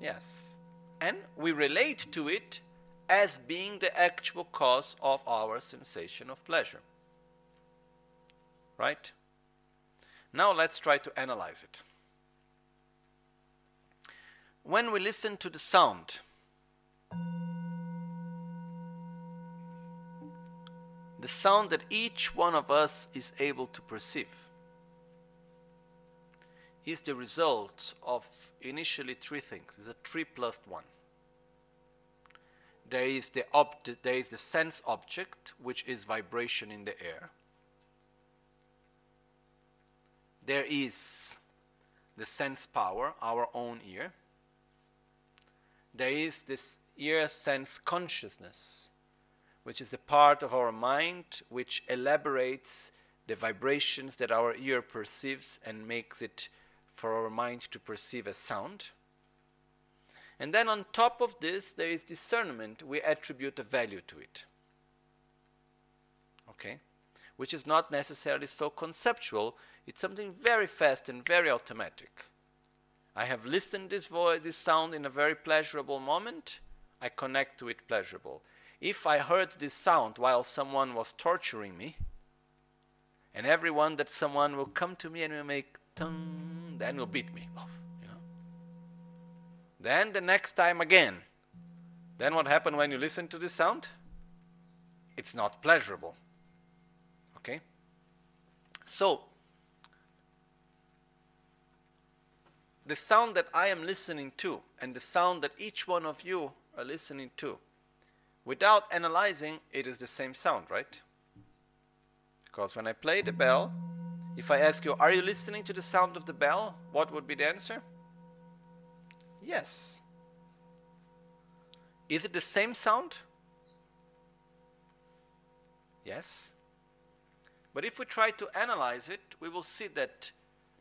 Yes. And we relate to it as being the actual cause of our sensation of pleasure. Right? Now let's try to analyze it. When we listen to the sound, the sound that each one of us is able to perceive is the result of initially three things. It's a three plus one. There is the there is the sense object, which is vibration in the air. There is the sense power, our own ear. There is this ear sense consciousness, which is the part of our mind which elaborates the vibrations that our ear perceives and makes it for our mind to perceive as sound. And then on top of this, there is discernment. We attribute a value to it. Okay? Which is not necessarily so conceptual. It's something very fast and very automatic. I have listened this voice, this sound in a very pleasurable moment. I connect to it pleasurable. If I heard this sound while someone was torturing me, and everyone that someone will come to me and will make then will beat me off. You know. Then the next time again. Then what happened when you listen to this sound? It's not pleasurable. Okay? So the sound that I am listening to and the sound that each one of you are listening to, without analyzing, it is the same sound, right? Because when I play the bell, if I ask you, are you listening to the sound of the bell? What would be the answer? Yes. Is it the same sound? Yes. But if we try to analyze it, we will see that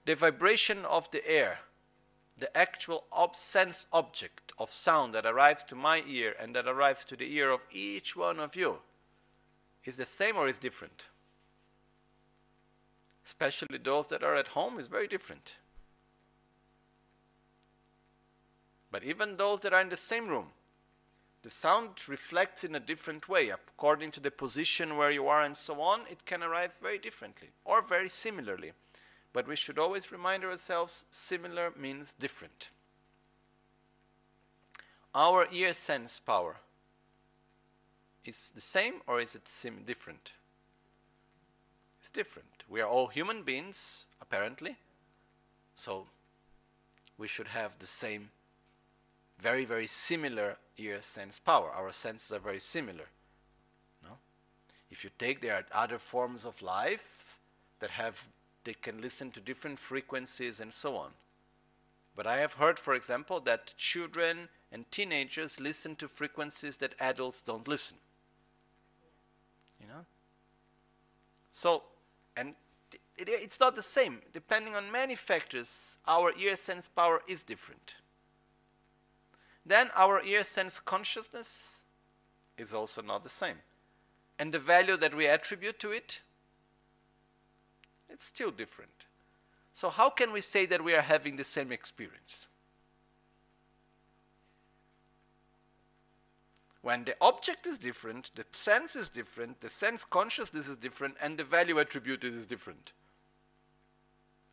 the vibration of the air, the actual ob- sense object of sound that arrives to my ear and that arrives to the ear of each one of you, is the same or is different? Especially those that are at home, is very different. But even those that are in the same room, the sound reflects in a different way. According to the position where you are and so on, it can arrive very differently or very similarly. But we should always remind ourselves similar means different. Our ear sense power is the same or is it sim- different? It's different. We are all human beings, apparently. So we should have the same, very, very similar ear sense power. Our senses are very similar. No? If you take, there are other forms of life that have, they can listen to different frequencies and so on. But I have heard, for example, that children and teenagers listen to frequencies that adults don't listen. You know? So and it, it's not the same. Depending on many factors, our ear sense power is different. Then our ear sense consciousness is also not the same. And the value that we attribute to it, it's still different. So, how can we say that we are having the same experience? When the object is different, the sense is different, the sense consciousness is different, and the value attributed is different.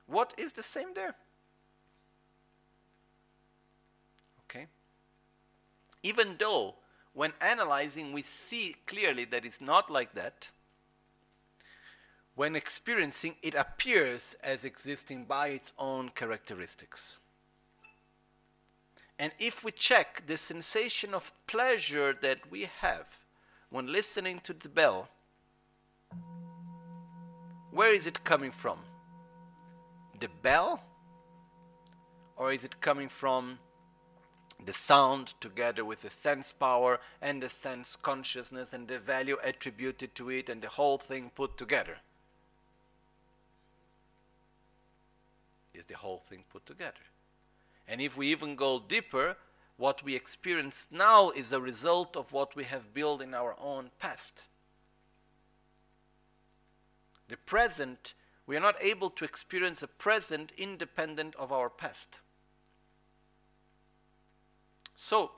What is the same there? Okay? Even though when analyzing we see clearly that it's not like that, when experiencing it appears as existing by its own characteristics. And if we check the sensation of pleasure that we have when listening to the bell, where is it coming from? The bell? Or is it coming from the sound together with the sense power and the sense consciousness and the value attributed to it and the whole thing put together is the whole thing put together. And if we even go deeper, what we experience now is a result of what we have built in our own past. The present, we are not able to experience a present independent of our past. So,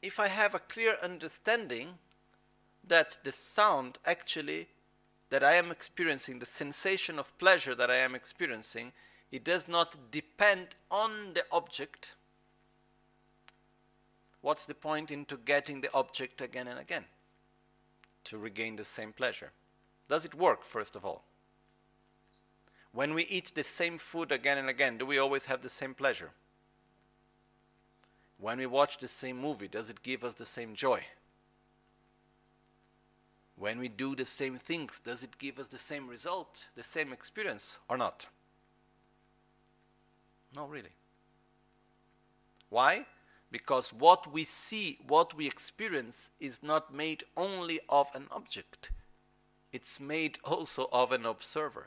if I have a clear understanding that the sound actually that I am experiencing, the sensation of pleasure that I am experiencing, it does not depend on the object. What's the point into getting the object again and again to regain the same pleasure? Does it work, first of all? When we eat the same food again and again, do we always have the same pleasure? When we watch the same movie, does it give us the same joy? When we do the same things, does it give us the same result, the same experience, or not? No, really. Why? Because what we see, what we experience, is not made only of an object, it's made also of an observer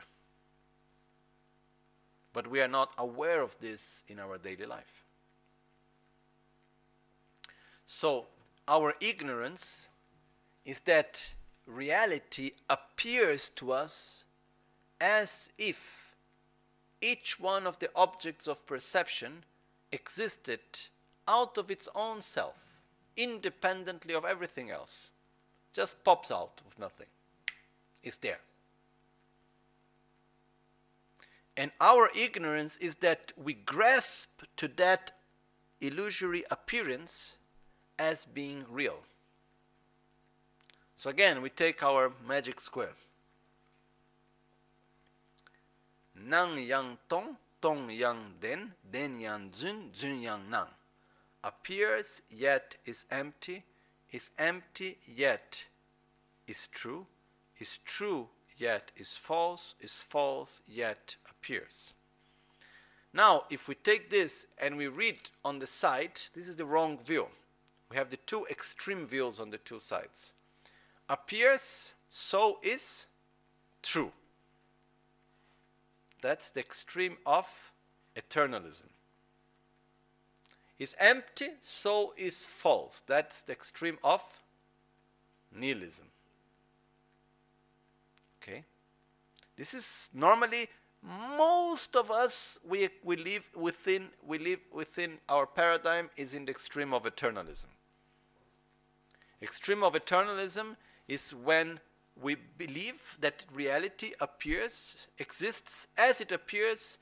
but we are not aware of this in our daily life. So, our ignorance is that reality appears to us as if each one of the objects of perception existed out of its own self, independently of everything else. Just pops out of nothing. It's there. And our ignorance is that we grasp to that illusory appearance as being real. So again, we take our magic square. Nang yang tong, tong yang den, den yang zun, zun yang nang. Appears yet is empty, is empty yet is true, is true yet is false, is false yet appears. Now, if we take this and we read on the side, this is the wrong view. We have the two extreme views on the two sides. Appears, so is true. That's the extreme of eternalism. Is empty, so is false. That's the extreme of nihilism. Okay? This is normally most of us we, we live within we live within our paradigm is in the extreme of eternalism. Extreme of eternalism is when we believe that reality appears, exists as it appears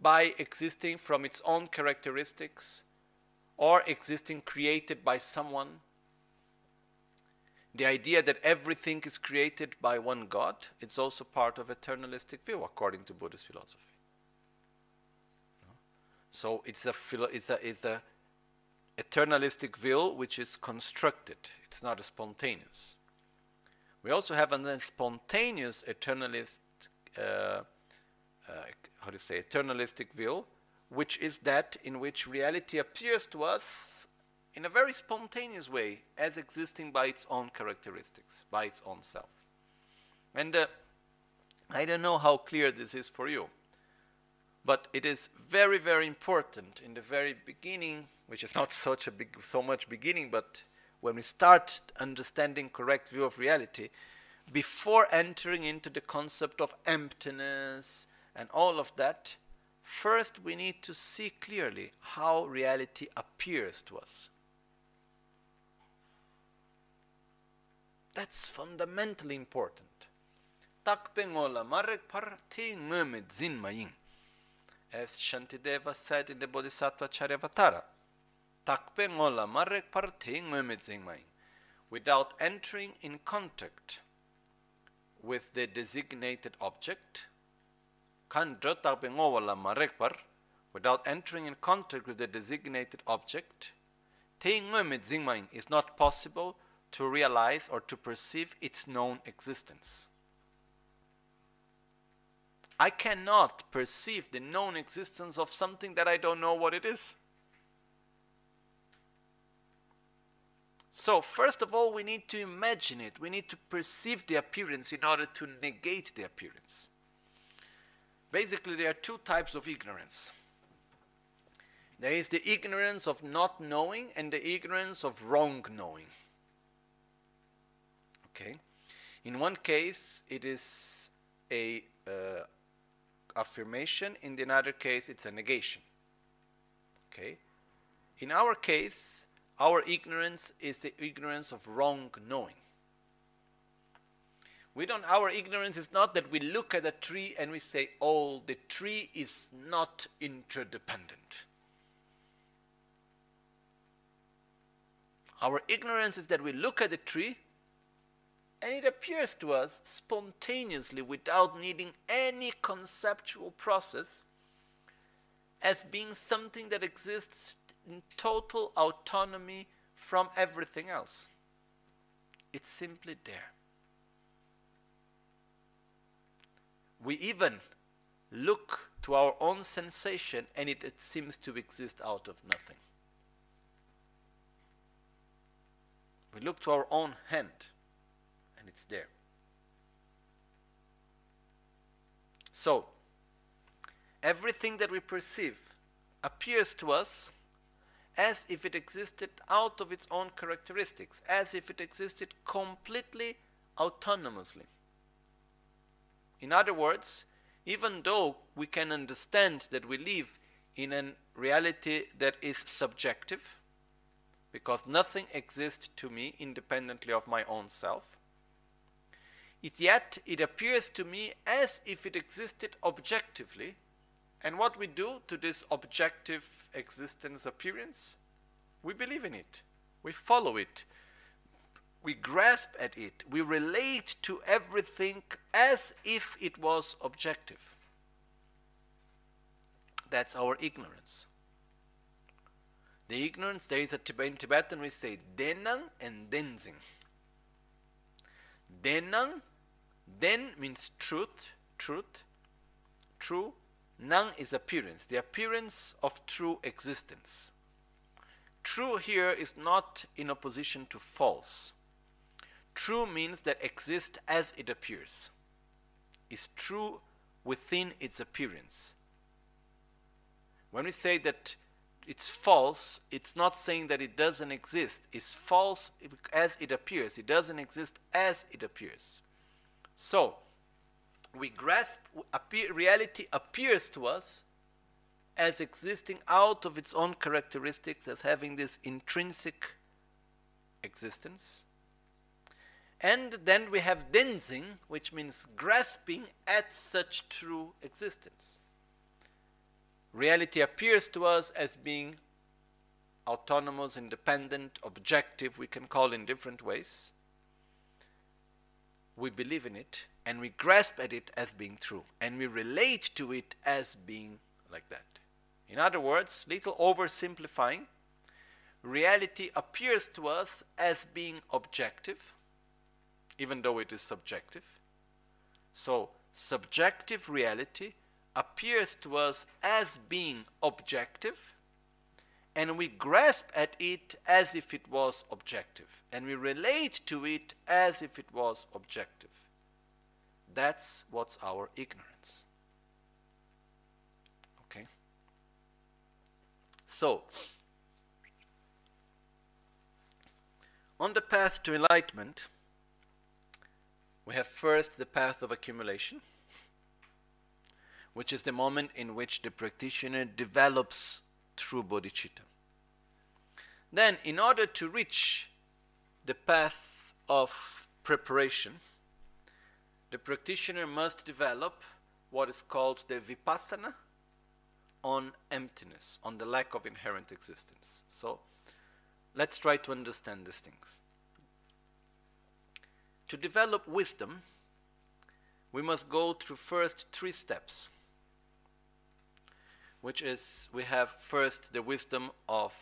by existing from its own characteristics or existing created by someone the idea that everything is created by one God, it's also part of eternalistic view according to Buddhist philosophy. So it's a, it's a, it's a eternalistic view which is constructed. It's not spontaneous. We also have a spontaneous eternalist, uh, uh, how do you say, eternalistic view, which is that in which reality appears to us in a very spontaneous way as existing by its own characteristics, by its own self. And uh, I don't know how clear this is for you, but it is very, very important in the very beginning, which is not such a big, so much beginning, but when we start understanding correct view of reality, before entering into the concept of emptiness and all of that, first we need to see clearly how reality appears to us. That's fundamentally important. As Shantideva said in the Bodhisattva Charyavatara. Takpengola marek parti ngömet zinmaying. Without entering in contact with the designated object, without entering in contact with the designated object, is not possible to realize or to perceive its known existence. I cannot perceive the known existence of something that I don't know what it is. So, first of all, we need to imagine it. We need to perceive the appearance in order to negate the appearance. Basically, there are two types of ignorance there is the ignorance of not knowing and the ignorance of wrong knowing. Okay? In one case, it is a uh, affirmation. In the other case, it's a negation. Okay? In our case, our ignorance is the ignorance of wrong knowing. We don't, our ignorance is not that we look at a tree and we say, oh, the tree is not interdependent. Our ignorance is that we look at the tree and it appears to us spontaneously without needing any conceptual process as being something that exists in total autonomy from everything else. It's simply there. We even look to our own sensation and it, it seems to exist out of nothing. We look to our own hand, and it's there. So, everything that we perceive appears to us as if it existed out of its own characteristics, as if it existed completely autonomously. In other words, even though we can understand that we live in a reality that is subjective, because nothing exists to me independently of my own self. It yet it appears to me as if it existed objectively. And what we do to this objective existence appearance? We believe in it. We follow it. We grasp at it. We relate to everything as if it was objective. That's our ignorance. The ignorance, there is a in Tibetan we say denang and denzing. Denang, den means truth, truth, true. Nang is appearance, the appearance of true existence. True here is not in opposition to false. True means that exists as it appears, is true within its appearance. When we say that it's false, it's not saying that it doesn't exist. It's false as it appears. It doesn't exist as it appears. So, we grasp appear, reality appears to us as existing out of its own characteristics, as having this intrinsic existence. And then we have denzing, which means grasping at such true existence reality appears to us as being autonomous, independent, objective, we can call in different ways. We believe in it and we grasp at it as being true and we relate to it as being like that. In other words, little oversimplifying, reality appears to us as being objective, even though it is subjective. So, subjective reality appears to us as being objective, and we grasp at it as if it was objective, and we relate to it as if it was objective. That's what's our ignorance. Okay? So, on the path to enlightenment, we have first the path of accumulation which is the moment in which the practitioner develops true bodhicitta. Then, in order to reach the path of preparation, the practitioner must develop what is called the vipassana on emptiness, on the lack of inherent existence. So, let's try to understand these things. To develop wisdom, we must go through first three steps which is we have first the wisdom of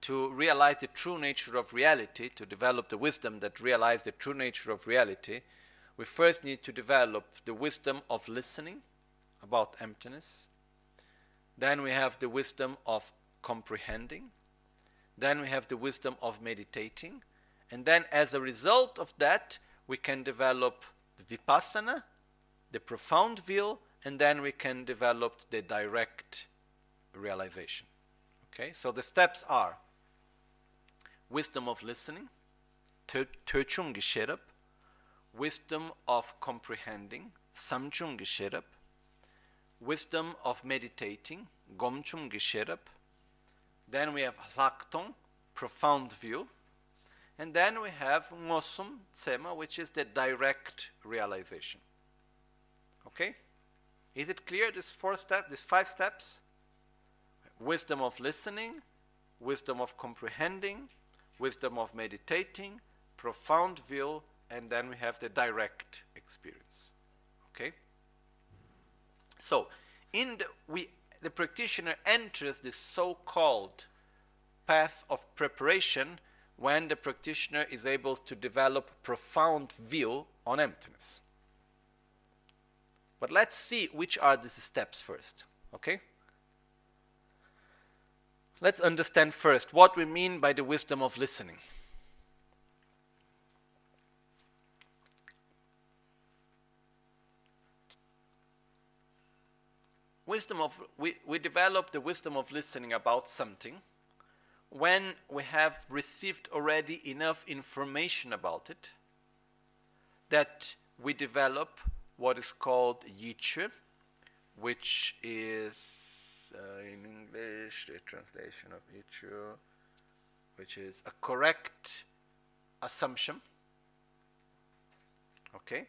to realize the true nature of reality, to develop the wisdom that realize the true nature of reality, we first need to develop the wisdom of listening, about emptiness. Then we have the wisdom of comprehending. Then we have the wisdom of meditating. And then, as a result of that, we can develop the vipassana, the profound view, and then we can develop the direct realization. Okay, so the steps are wisdom of listening, töchung sherab, wisdom of comprehending, samchung sherab, wisdom of meditating, gomchung sherab. Then we have hlaktong, profound view, and then we have ngosum tsema, which is the direct realization. Okay? Is it clear, this four steps, these five steps? Wisdom of listening, wisdom of comprehending, wisdom of meditating, profound view, and then we have the direct experience. Okay? So, in the, we, the practitioner enters this so-called path of preparation when the practitioner is able to develop profound view on emptiness. But let's see which are these steps first, okay? Let's understand first what we mean by the wisdom of listening. Wisdom of we, we develop the wisdom of listening about something when we have received already enough information about it that we develop what is called Yichu, which is uh, in English the translation of Yichu, which is a correct assumption. Okay,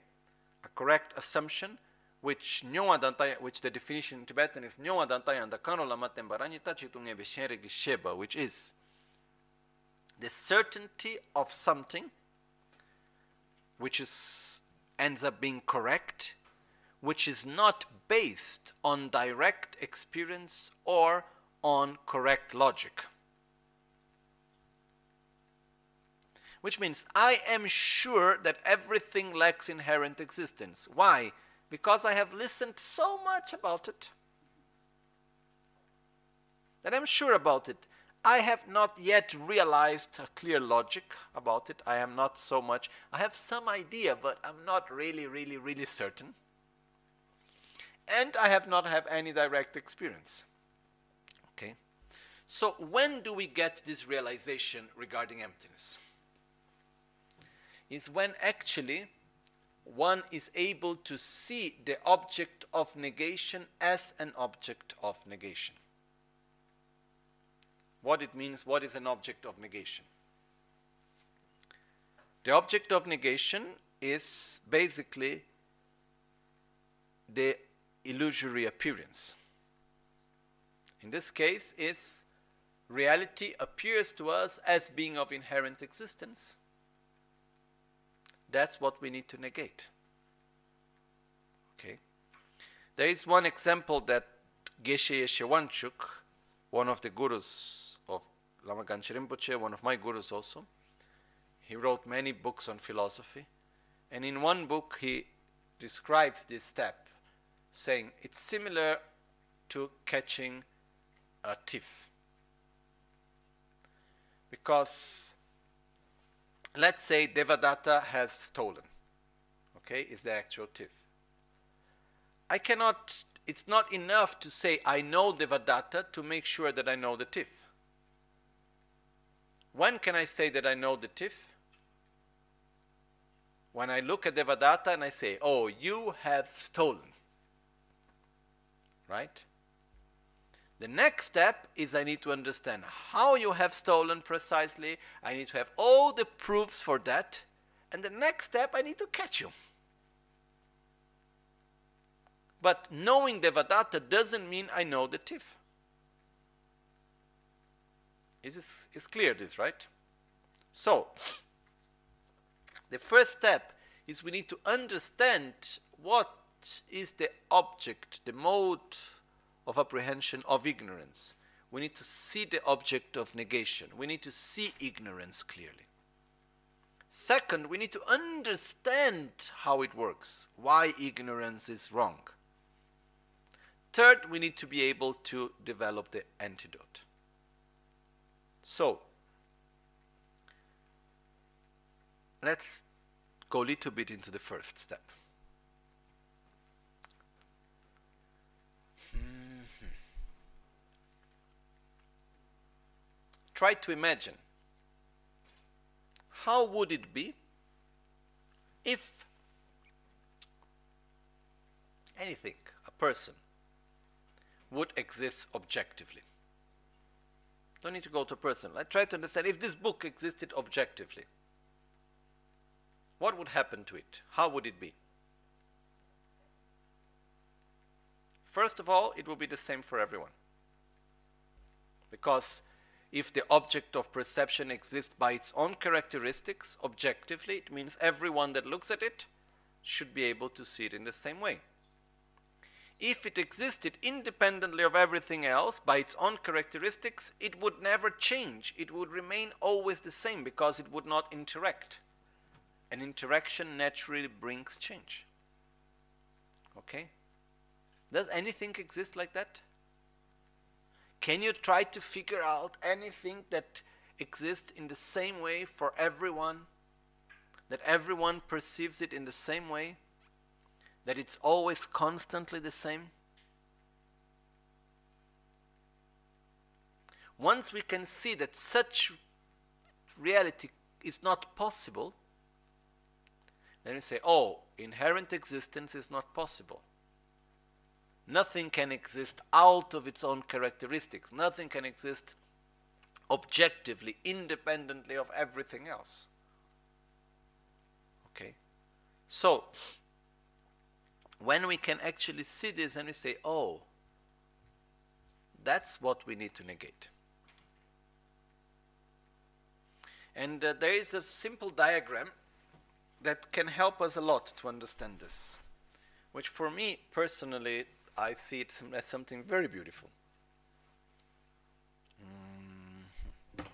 a correct assumption, which which the definition in Tibetan is which is the certainty of something which is ends up being correct, which is not based on direct experience or on correct logic. Which means I am sure that everything lacks inherent existence. Why? Because I have listened so much about it that I'm sure about it. I have not yet realized a clear logic about it. I am not so much. I have some idea, but I'm not really, really, really certain. And I have not have any direct experience. Okay? So when do we get this realization regarding emptiness? Is when actually one is able to see the object of negation as an object of negation what it means, what is an object of negation. The object of negation is basically the illusory appearance. In this case, is reality appears to us as being of inherent existence. That's what we need to negate. Okay. There is one example that Geshe Yeshe one of the gurus of Lama Rinpoche, one of my gurus also. He wrote many books on philosophy. And in one book, he describes this step, saying it's similar to catching a thief. Because let's say Devadatta has stolen, okay, is the actual thief. I cannot, it's not enough to say I know Devadatta to make sure that I know the thief. When can I say that I know the thief? When I look at Devadatta and I say, oh, you have stolen. Right? The next step is I need to understand how you have stolen precisely. I need to have all the proofs for that. And the next step, I need to catch you. But knowing the Devadatta doesn't mean I know the thief. Is this is clear this, right? So, the first step is we need to understand what is the object, the mode of apprehension of ignorance. We need to see the object of negation. We need to see ignorance clearly. Second, we need to understand how it works, why ignorance is wrong. third, we need to be able to develop the antidote. So, let's go a little bit into the first step. Try to imagine how would it be if anything, a person, would exist objectively. Don't need to go to a person. I try to understand if this book existed objectively. What would happen to it? How would it be? First of all, it will be the same for everyone. Because if the object of perception exists by its own characteristics objectively, it means everyone that looks at it should be able to see it in the same way if it existed independently of everything else by its own characteristics, it would never change. It would remain always the same because it would not interact. An interaction naturally brings change. Okay? Does anything exist like that? Can you try to figure out anything that exists in the same way for everyone? That everyone perceives it in the same way? that it's always constantly the same? Once we can see that such reality is not possible, then we say, oh, inherent existence is not possible. Nothing can exist out of its own characteristics. Nothing can exist objectively, independently of everything else. Okay? So, when we can actually see this and we say, oh, that's what we need to negate. And uh, there is a simple diagram that can help us a lot to understand this, which for me personally, I see it as something very beautiful. Mm-hmm.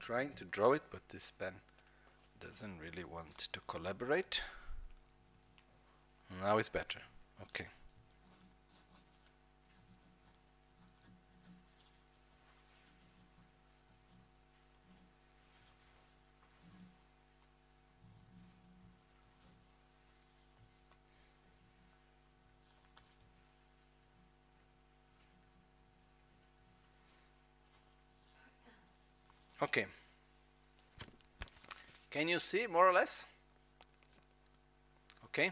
trying to draw it, but this pen doesn't really want to collaborate. Now it's better. Okay. Okay. Can you see more or less? Okay.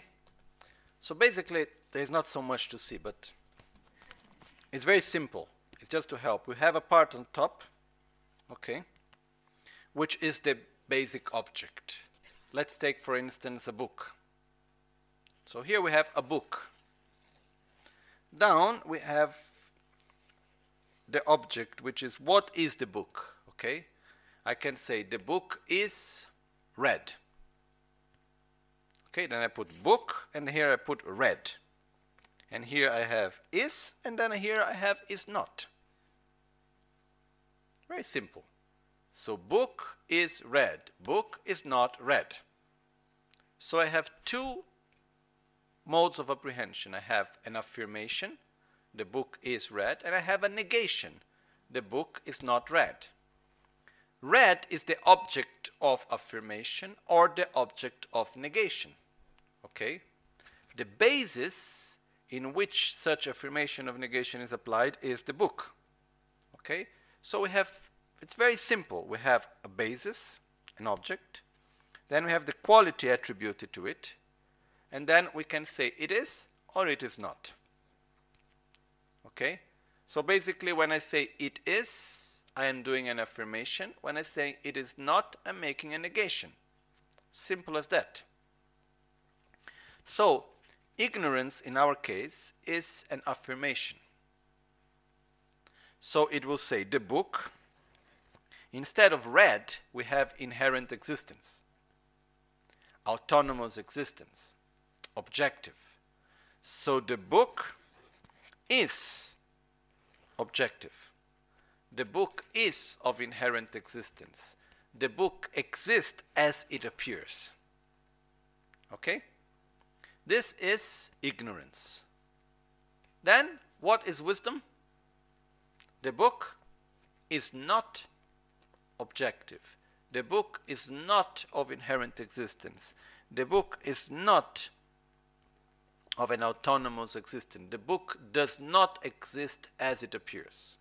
So basically, there's not so much to see, but it's very simple. It's just to help. We have a part on top, okay, which is the basic object. Let's take, for instance, a book. So here we have a book. Down we have the object, which is what is the book, okay? I can say the book is red. Okay, then I put book, and here I put red. And here I have is, and then here I have is not. Very simple. So book is red, book is not red. So I have two modes of apprehension. I have an affirmation, the book is red, and I have a negation, the book is not red. Red is the object of affirmation or the object of negation. Okay? The basis in which such affirmation of negation is applied is the book. Okay? So we have, it's very simple. We have a basis, an object, then we have the quality attributed to it, and then we can say it is or it is not. Okay? So basically when I say it is, I am doing an affirmation. When I say it is not, I'm making a negation. Simple as that. So, ignorance in our case is an affirmation. So it will say the book. Instead of red, we have inherent existence, autonomous existence, objective. So the book is objective. The book is of inherent existence. The book exists as it appears. Okay? This is ignorance. Then, what is wisdom? The book is not objective. The book is not of inherent existence. The book is not of an autonomous existence. The book does not exist as it appears.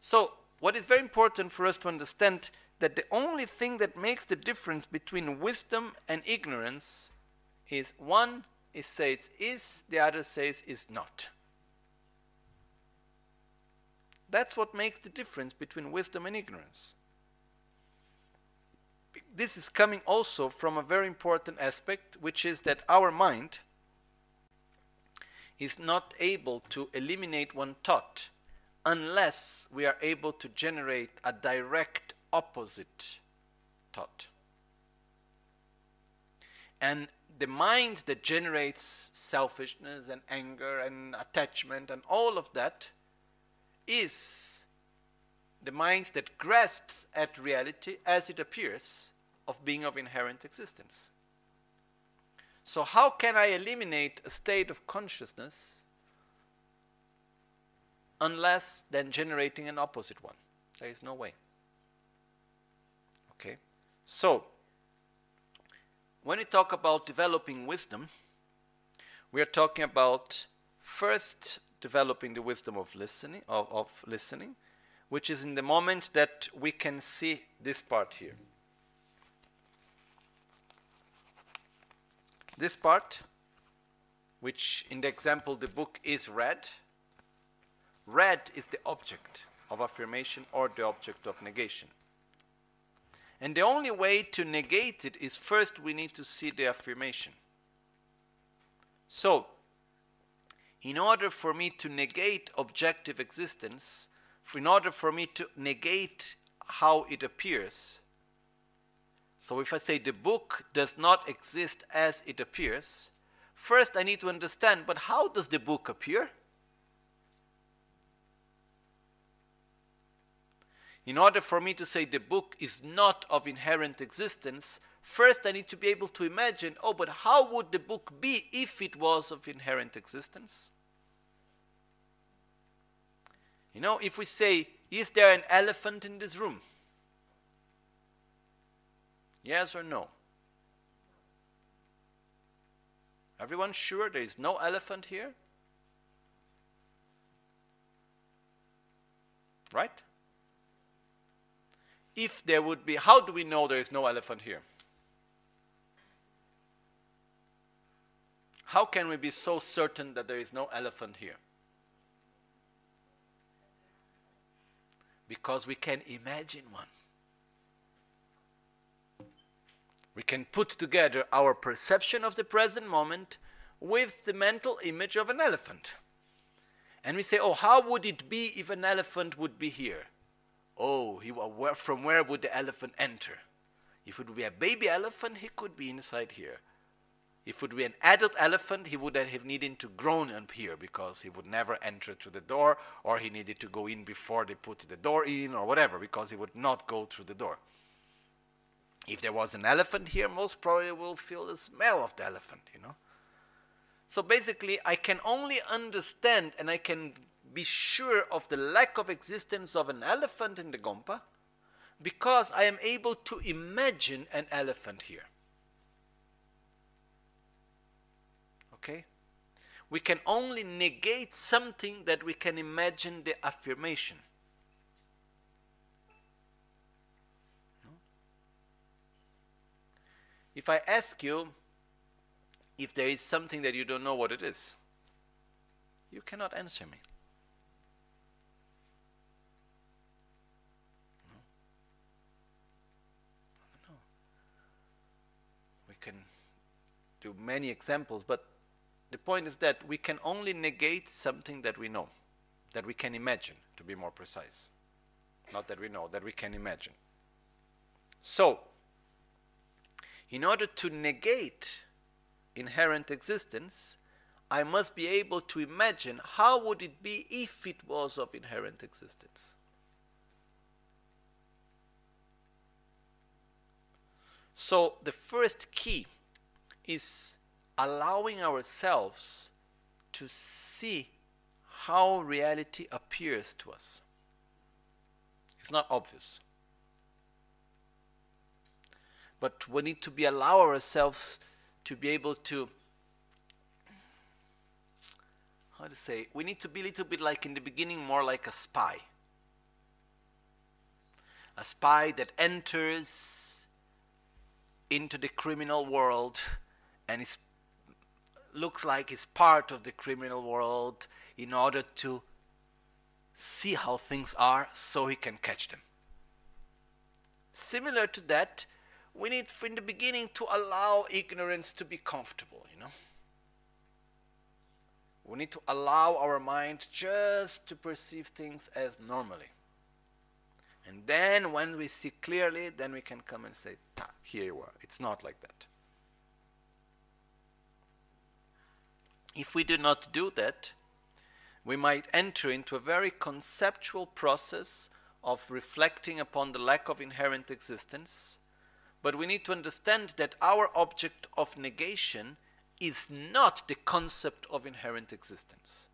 So, what is very important for us to understand that the only thing that makes the difference between wisdom and ignorance is one is says is, the other says is not. That's what makes the difference between wisdom and ignorance. This is coming also from a very important aspect, which is that our mind is not able to eliminate one thought unless we are able to generate a direct opposite thought. And the mind that generates selfishness and anger and attachment and all of that is the mind that grasps at reality as it appears of being of inherent existence. So, how can I eliminate a state of consciousness unless then generating an opposite one? There is no way. Okay? So, when we talk about developing wisdom, we are talking about first developing the wisdom of listening, of, of listening, which is in the moment that we can see this part here. This part, which in the example the book is red, red is the object of affirmation or the object of negation. And the only way to negate it is first we need to see the affirmation. So, in order for me to negate objective existence, in order for me to negate how it appears, so if I say the book does not exist as it appears, first I need to understand, but how does the book appear? In order for me to say the book is not of inherent existence, first I need to be able to imagine, oh, but how would the book be if it was of inherent existence? You know, if we say, is there an elephant in this room? Yes or no? Everyone sure there is no elephant here? Right? If there would be, how do we know there is no elephant here? How can we be so certain that there is no elephant here? Because we can imagine one. We can put together our perception of the present moment with the mental image of an elephant. And we say, oh, how would it be if an elephant would be here? Oh, he, uh, where, from where would the elephant enter? If it would be a baby elephant, he could be inside here. If it would be an adult elephant, he would have needed to grown up here because he would never enter through the door, or he needed to go in before they put the door in, or whatever, because he would not go through the door. If there was an elephant here, most probably will feel the smell of the elephant, you know. So basically, I can only understand and I can be sure of the lack of existence of an elephant in the Gompa because I am able to imagine an elephant here. Okay? We can only negate something that we can imagine the affirmation. If I ask you if there is something that you don't know what it is, you cannot answer me. To many examples, but the point is that we can only negate something that we know, that we can imagine, to be more precise. Not that we know, that we can imagine. So, in order to negate inherent existence, I must be able to imagine how would it be if it was of inherent existence. So the first key is allowing ourselves to see how reality appears to us. It's not obvious. But we need to be allow ourselves to be able to how to say we need to be a little bit like in the beginning more like a spy. A spy that enters into the criminal world and is looks like he's part of the criminal world in order to see how things are so he can catch them. Similar to that, we need in the beginning to allow ignorance to be comfortable, you know. We need to allow our mind just to perceive things as normally. And then when we see clearly, then we can come and say, here you are. It's not like that. If we do not do that, we might enter into a very conceptual process of reflecting upon the lack of inherent existence. But we need to understand that our object of negation is not the concept of inherent existence.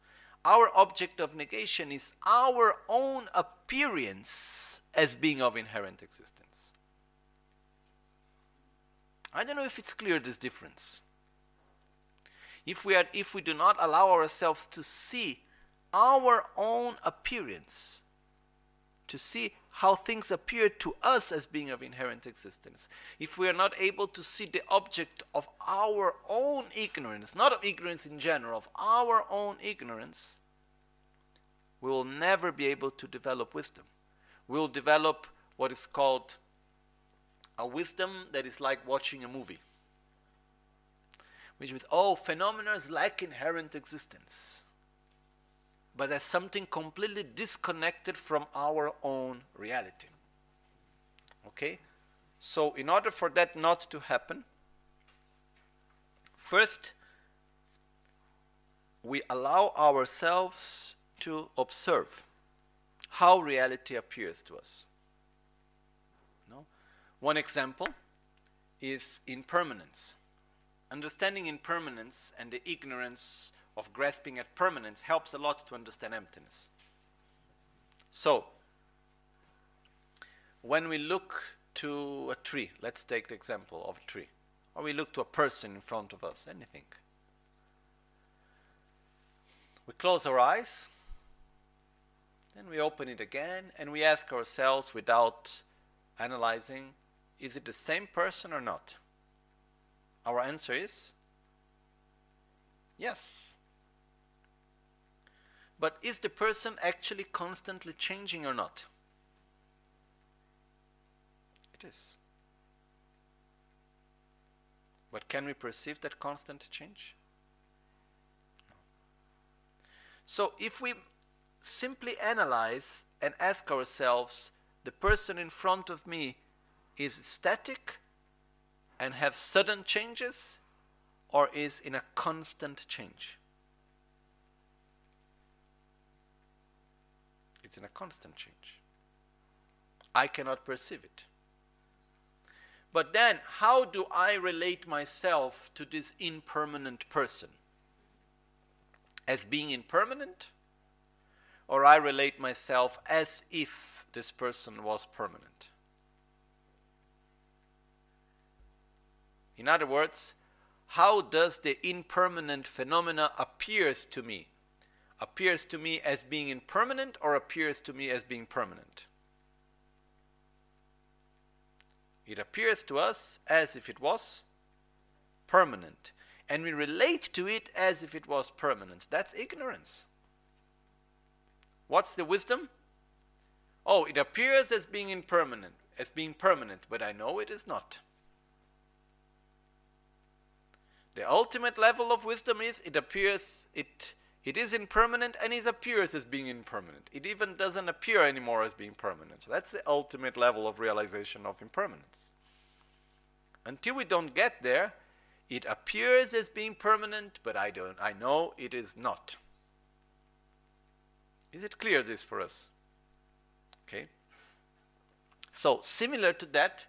Our object of negation is our own appearance as being of inherent existence. I don't know if it's clear this difference if we, are, if we do not allow ourselves to see our own appearance, to see how things appear to us as being of inherent existence, if we are not able to see the object of our own ignorance, not of ignorance in general, of our own ignorance, we will never be able to develop wisdom. We will develop what is called a wisdom that is like watching a movie which means, oh, phenomena lack inherent existence. But as something completely disconnected from our own reality. Okay? So, in order for that not to happen, first, we allow ourselves to observe how reality appears to us. No? One example is impermanence. Understanding impermanence and the ignorance of grasping at permanence helps a lot to understand emptiness. So, when we look to a tree, let's take the example of a tree, or we look to a person in front of us, anything. We close our eyes, then we open it again, and we ask ourselves without analyzing is it the same person or not? Our answer is yes. But is the person actually constantly changing or not? It is. But can we perceive that constant change? No. So if we simply analyze and ask ourselves, the person in front of me is static and have sudden changes or is in a constant change? It's in a constant change. I cannot perceive it. But then, how do I relate myself to this impermanent person? As being impermanent? Or I relate myself as if this person was permanent? In other words, how does the impermanent phenomena appears to me? Appears to me as being impermanent or appears to me as being permanent? It appears to us as if it was permanent. And we relate to it as if it was permanent. That's ignorance. What's the wisdom? Oh, it appears as being impermanent, as being permanent, but I know it is not. The ultimate level of wisdom is it appears it it is impermanent and it appears as being impermanent. It even doesn't appear anymore as being permanent. That's the ultimate level of realization of impermanence. Until we don't get there, It appears as being permanent, but I don't I know it is not. Is it clear this for us? Okay. So similar to that,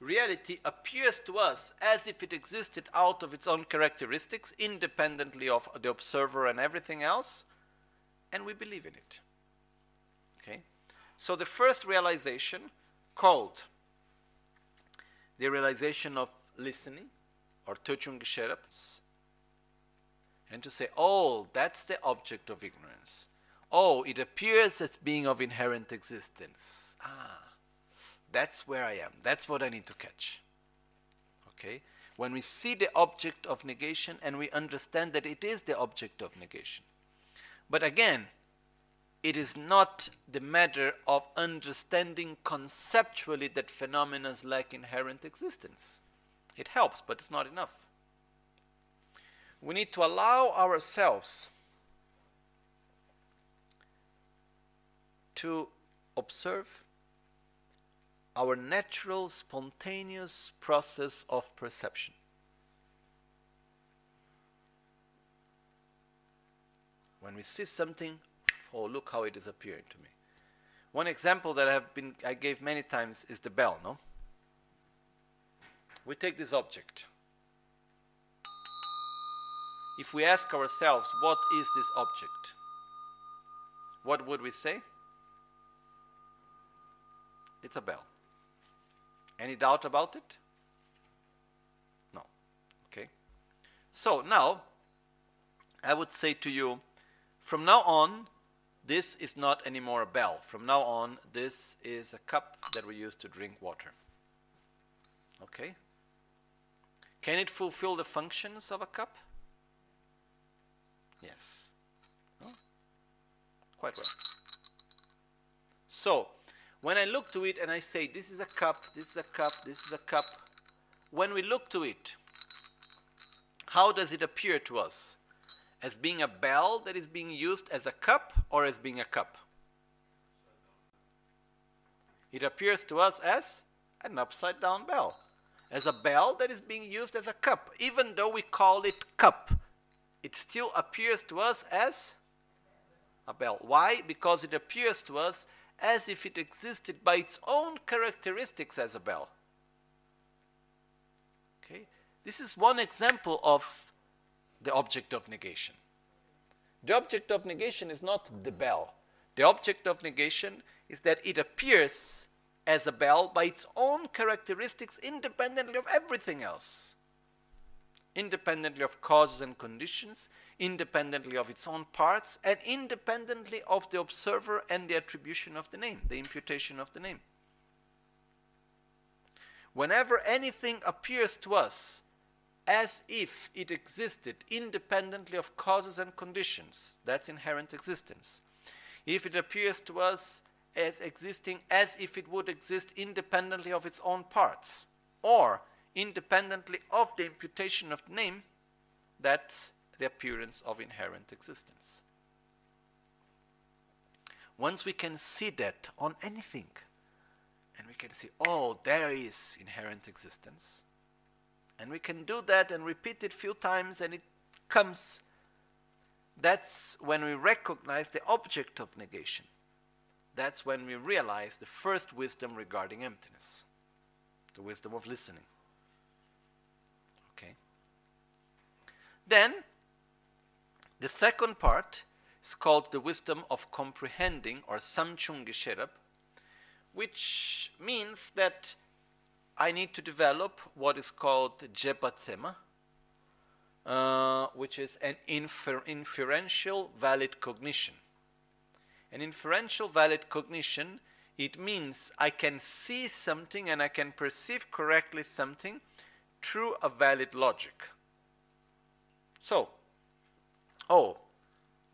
reality appears to us as if it existed out of its own characteristics, independently of the observer and everything else, and we believe in it. Okay? So the first realization, called the realization of listening, or Töchung Gesherab, and to say, oh, that's the object of ignorance. Oh, it appears as being of inherent existence. Ah, that's where I am. That's what I need to catch. Okay? When we see the object of negation and we understand that it is the object of negation. But again, it is not the matter of understanding conceptually that phenomena lack inherent existence. It helps, but it's not enough. We need to allow ourselves to observe our natural, spontaneous process of perception. When we see something, oh, look how it is appearing to me. One example that I have been I gave many times is the bell, no? We take this object. If we ask ourselves, what is this object? What would we say? It's a bell. Any doubt about it? No. Okay. So now, I would say to you, from now on, this is not anymore a bell. From now on, this is a cup that we use to drink water. Okay? Can it fulfill the functions of a cup? Yes. Quite well. So, when I look to it and I say, this is a cup, this is a cup, this is a cup, when we look to it, how does it appear to us? As being a bell that is being used as a cup or as being a cup? It appears to us as an upside down bell, as a bell that is being used as a cup. Even though we call it cup, it still appears to us as a bell. Why? Because it appears to us as if it existed by its own characteristics as a bell. Okay? This is one example of the object of negation. The object of negation is not the bell. The object of negation is that it appears as a bell by its own characteristics independently of everything else independently of causes and conditions, independently of its own parts, and independently of the observer and the attribution of the name, the imputation of the name. Whenever anything appears to us as if it existed independently of causes and conditions, that's inherent existence. If it appears to us as existing as if it would exist independently of its own parts, or independently of the imputation of the name, that's the appearance of inherent existence. Once we can see that on anything, and we can see, oh, there is inherent existence, and we can do that and repeat it a few times, and it comes, that's when we recognize the object of negation. That's when we realize the first wisdom regarding emptiness, the wisdom of listening. Okay? Then, the second part is called the wisdom of comprehending or samchung gesherab, which means that I need to develop what is called jepatsema, uh, which is an infer inferential valid cognition. An inferential valid cognition, it means I can see something and I can perceive correctly something through a valid logic. So, oh,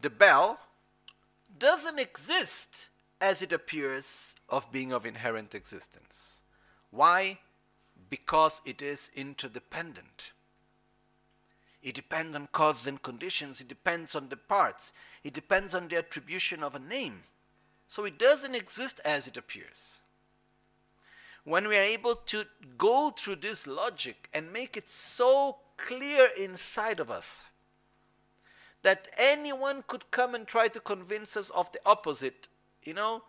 the bell doesn't exist as it appears of being of inherent existence. Why? Because it is interdependent. It depends on causes and conditions, it depends on the parts, it depends on the attribution of a name. So it doesn't exist as it appears. When we are able to go through this logic and make it so clear inside of us that anyone could come and try to convince us of the opposite, you know,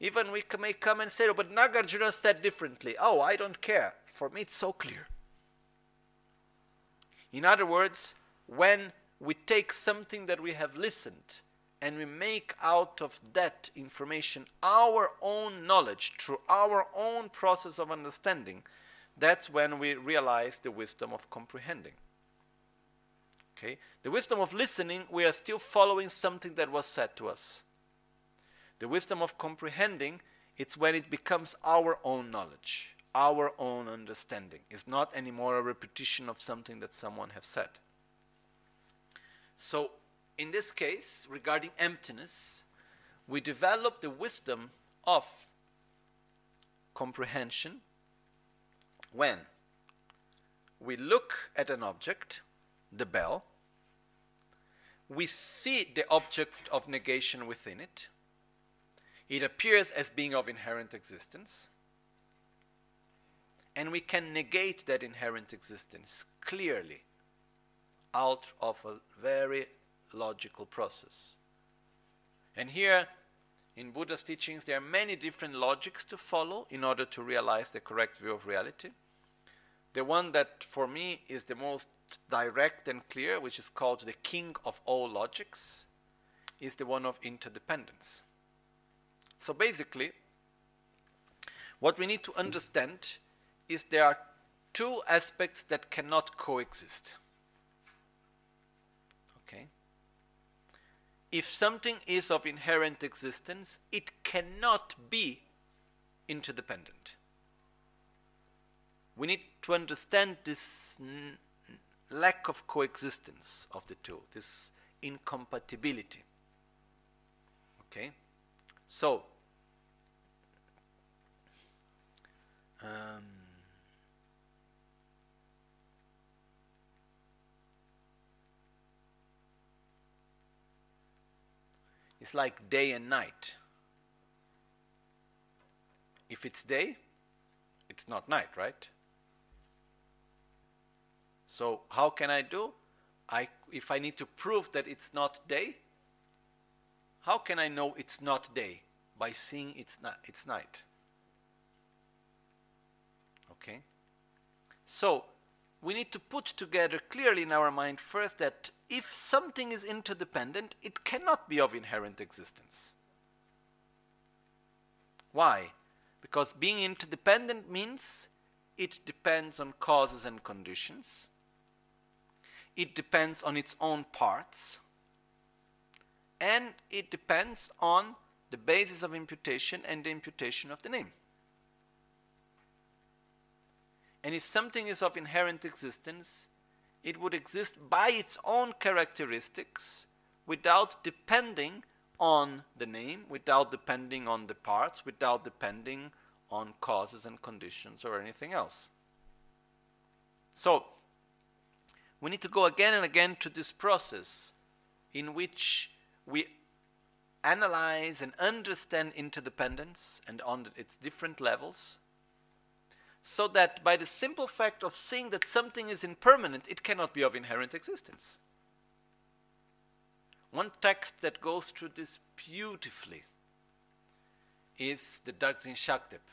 even we may come and say, oh, but Nagarjuna said differently. Oh, I don't care. For me, it's so clear. In other words, when we take something that we have listened and we make out of that information our own knowledge through our own process of understanding, that's when we realize the wisdom of comprehending. Okay? The wisdom of listening, we are still following something that was said to us. The wisdom of comprehending, it's when it becomes our own knowledge, our own understanding. It's not anymore a repetition of something that someone has said. So, in this case, regarding emptiness, we develop the wisdom of comprehension when we look at an object, the bell, we see the object of negation within it, it appears as being of inherent existence, and we can negate that inherent existence clearly out of a very logical process. And here, in Buddha's teachings, there are many different logics to follow in order to realize the correct view of reality. The one that for me is the most direct and clear, which is called the king of all logics, is the one of interdependence. So basically, what we need to understand is there are two aspects that cannot coexist. Okay? if something is of inherent existence, it cannot be interdependent. We need to understand this lack of coexistence of the two, this incompatibility. Okay? So, um, It's like day and night. If it's day, it's not night, right? So how can I do? I, if I need to prove that it's not day, how can I know it's not day? By seeing it's, not, it's night. Okay? So we need to put together clearly in our mind first that if something is interdependent, it cannot be of inherent existence. Why? Because being interdependent means it depends on causes and conditions, it depends on its own parts, and it depends on the basis of imputation and the imputation of the name. And if something is of inherent existence, it would exist by its own characteristics without depending on the name, without depending on the parts, without depending on causes and conditions or anything else. So, we need to go again and again to this process in which we analyze and understand interdependence and on its different levels so that by the simple fact of seeing that something is impermanent, it cannot be of inherent existence. One text that goes through this beautifully is the Dagzin Shakdep,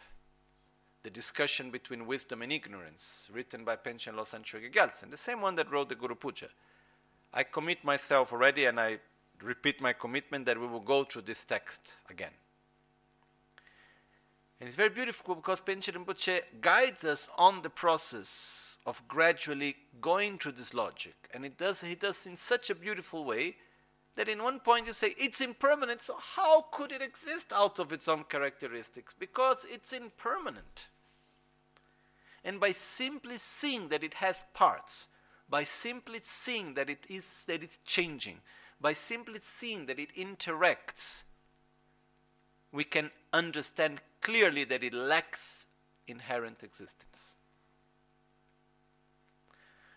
the discussion between wisdom and ignorance, written by Panchen Losang Chökyi Gyaltsen, the same one that wrote the Guru Puja. I commit myself already and I repeat my commitment that we will go through this text again. And it's very beautiful because Panchen Rinpoche guides us on the process of gradually going through this logic. And it does, he does in such a beautiful way that in one point you say, it's impermanent, so how could it exist out of its own characteristics? Because it's impermanent. And by simply seeing that it has parts, by simply seeing that it is that it's changing, by simply seeing that it interacts, we can understand clearly that it lacks inherent existence.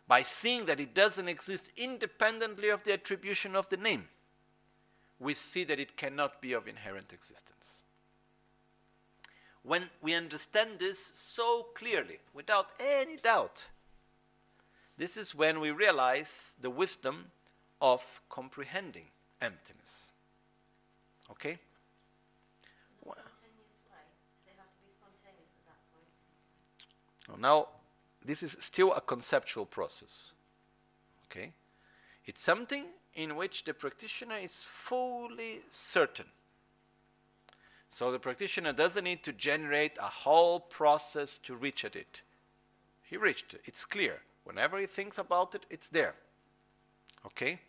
By seeing that it doesn't exist independently of the attribution of the name, we see that it cannot be of inherent existence. When we understand this so clearly, without any doubt, this is when we realize the wisdom of comprehending emptiness. Okay? Now, this is still a conceptual process. Okay? It's something in which the practitioner is fully certain. So the practitioner doesn't need to generate a whole process to reach at it. He reached it. It's clear. Whenever he thinks about it, it's there. Okay?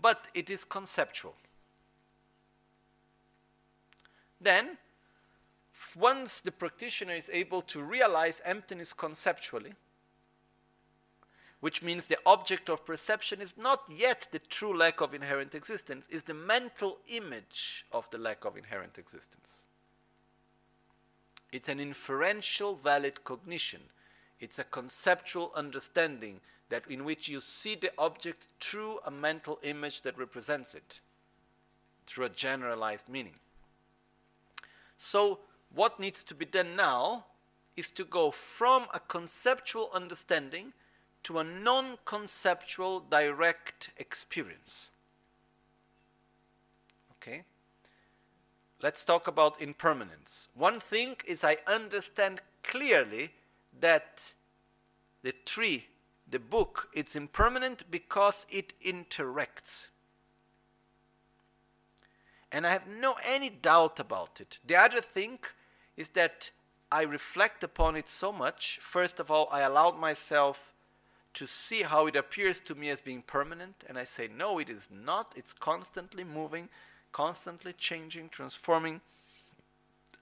But it is conceptual. Then, once the practitioner is able to realize emptiness conceptually, which means the object of perception is not yet the true lack of inherent existence, is the mental image of the lack of inherent existence. It's an inferential valid cognition. It's a conceptual understanding that in which you see the object through a mental image that represents it, through a generalized meaning. So what needs to be done now is to go from a conceptual understanding to a non conceptual direct experience. Okay? Let's talk about impermanence. One thing is, I understand clearly that the tree, the book, it's impermanent because it interacts. And I have no any doubt about it. The other thing is that I reflect upon it so much. First of all, I allowed myself to see how it appears to me as being permanent, and I say, no, it is not. It's constantly moving, constantly changing, transforming,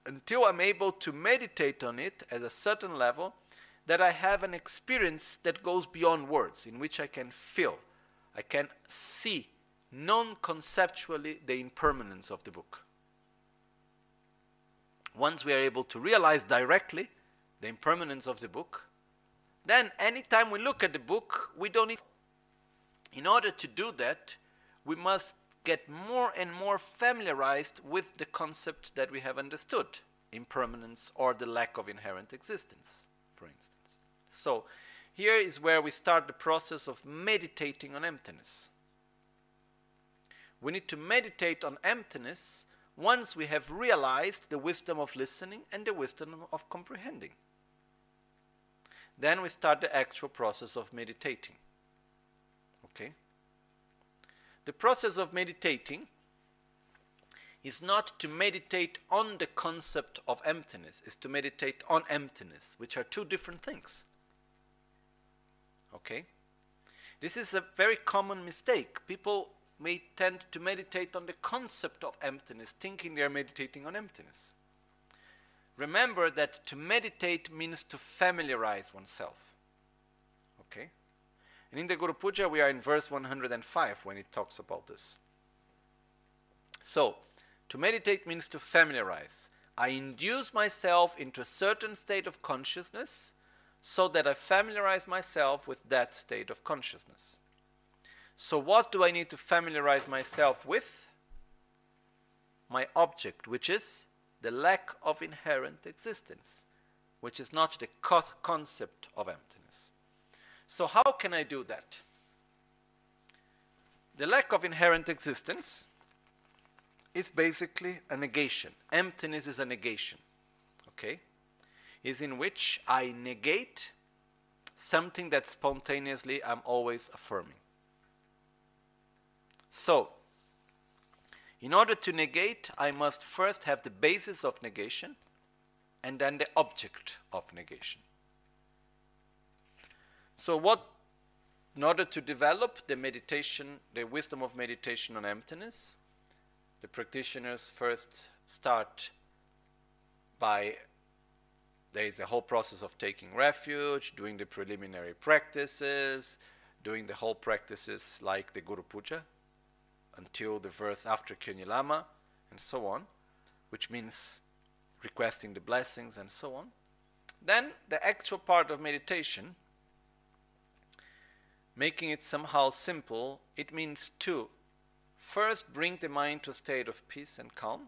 until I'm able to meditate on it at a certain level that I have an experience that goes beyond words, in which I can feel, I can see non conceptually the impermanence of the book. Once we are able to realize directly the impermanence of the book, then anytime we look at the book, we don't need. In order to do that, we must get more and more familiarized with the concept that we have understood impermanence or the lack of inherent existence, for instance. So, here is where we start the process of meditating on emptiness. We need to meditate on emptiness once we have realized the wisdom of listening and the wisdom of comprehending. Then we start the actual process of meditating. Okay? The process of meditating is not to meditate on the concept of emptiness, is to meditate on emptiness, which are two different things. Okay? This is a very common mistake. People may tend to meditate on the concept of emptiness, thinking they are meditating on emptiness. Remember that to meditate means to familiarize oneself. Okay? And in the Guru Puja, we are in verse 105 when it talks about this. So, to meditate means to familiarize. I induce myself into a certain state of consciousness so that I familiarize myself with that state of consciousness. So, what do I need to familiarize myself with? My object, which is the lack of inherent existence, which is not the co concept of emptiness. So, how can I do that? The lack of inherent existence is basically a negation. Emptiness is a negation. Okay? Is in which I negate something that spontaneously I'm always affirming. So, in order to negate, I must first have the basis of negation and then the object of negation. So, what, in order to develop the meditation, the wisdom of meditation on emptiness, the practitioners first start by there is a whole process of taking refuge, doing the preliminary practices, doing the whole practices like the Guru Puja, until the verse after Kyonyalama and so on, which means requesting the blessings and so on. Then the actual part of meditation, making it somehow simple, it means to first bring the mind to a state of peace and calm,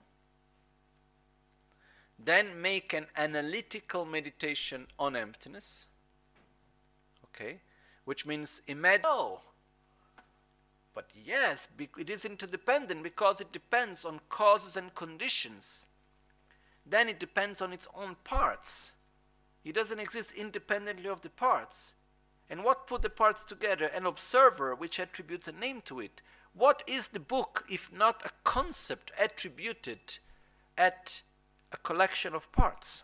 then make an analytical meditation on emptiness, okay, which means imagine. Oh, but yes, it is interdependent because it depends on causes and conditions. Then it depends on its own parts. It doesn't exist independently of the parts. And what put the parts together? An observer which attributes a name to it. What is the book if not a concept attributed at a collection of parts?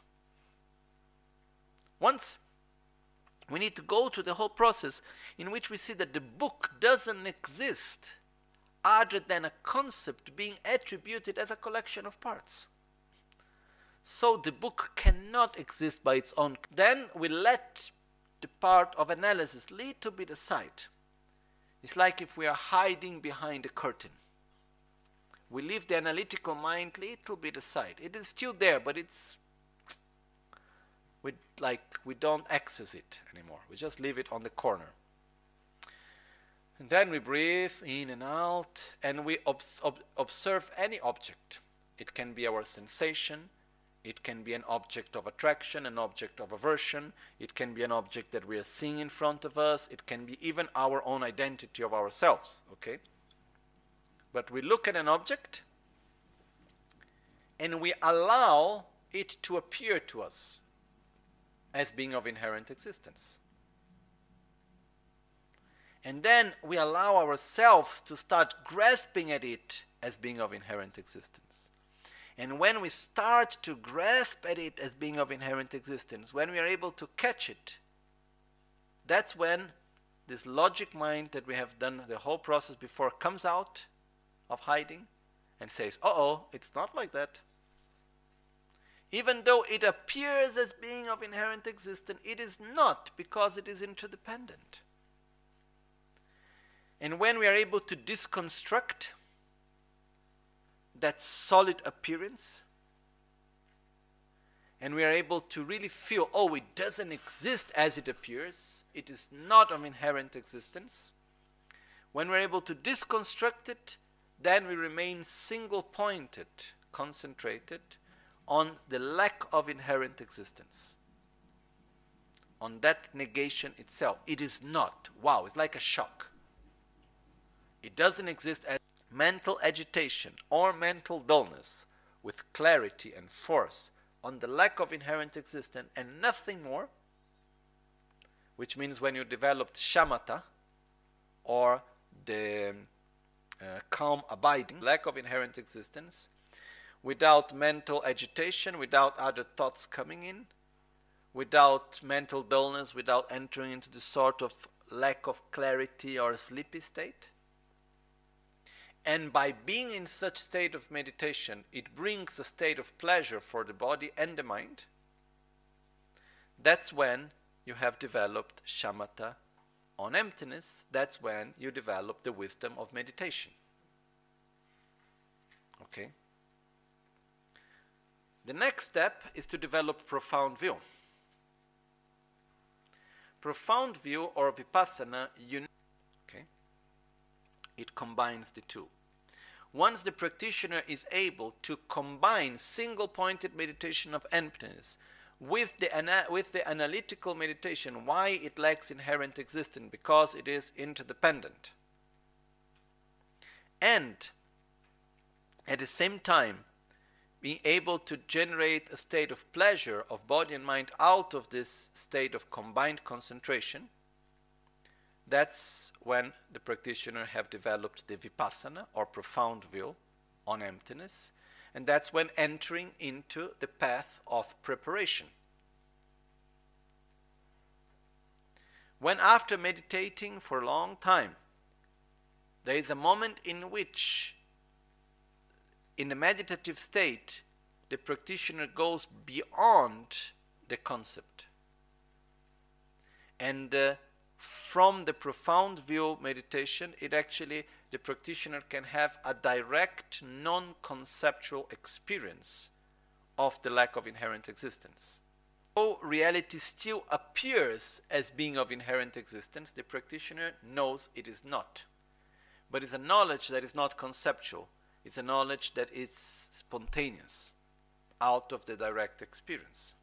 Once we need to go through the whole process in which we see that the book doesn't exist other than a concept being attributed as a collection of parts. So the book cannot exist by its own. Then we let the part of analysis lead to be the. It's like if we are hiding behind a curtain. We leave the analytical mind a little bit aside. It is still there, but it's we like we don't access it anymore. We just leave it on the corner. And then we breathe in and out, and we ob observe any object. It can be our sensation, it can be an object of attraction, an object of aversion, it can be an object that we are seeing in front of us, it can be even our own identity of ourselves, okay? But we look at an object and we allow it to appear to us as being of inherent existence. And then we allow ourselves to start grasping at it as being of inherent existence. And when we start to grasp at it as being of inherent existence, when we are able to catch it, that's when this logic mind that we have done the whole process before comes out of hiding and says, uh oh, it's not like that. Even though it appears as being of inherent existence, it is not because it is interdependent. And when we are able to disconstruct that solid appearance, and we are able to really feel, oh, it doesn't exist as it appears, it is not of inherent existence. When we're able to disconstruct it, then we remain single pointed, concentrated, on the lack of inherent existence, on that negation itself. It is not. Wow, it's like a shock. It doesn't exist as mental agitation or mental dullness with clarity and force on the lack of inherent existence and nothing more, which means when you developed shamatha or the uh, calm abiding, lack of inherent existence, without mental agitation, without other thoughts coming in, without mental dullness, without entering into the sort of lack of clarity or sleepy state. And by being in such state of meditation, it brings a state of pleasure for the body and the mind. That's when you have developed shamatha on emptiness. That's when you develop the wisdom of meditation. Okay? The next step is to develop profound view. Profound view or vipassana, okay, it combines the two. Once the practitioner is able to combine single pointed meditation of emptiness with the, with the analytical meditation, why it lacks inherent existence? Because it is interdependent. And at the same time, being able to generate a state of pleasure of body and mind out of this state of combined concentration, that's when the practitioner have developed the vipassana or profound view on emptiness, and that's when entering into the path of preparation. When after meditating for a long time, there is a moment in which in the meditative state, the practitioner goes beyond the concept. And uh, from the profound view meditation, it actually, the practitioner can have a direct, non conceptual experience of the lack of inherent existence. Though reality still appears as being of inherent existence, the practitioner knows it is not. But it's a knowledge that is not conceptual it's a knowledge that is spontaneous, out of the direct experience.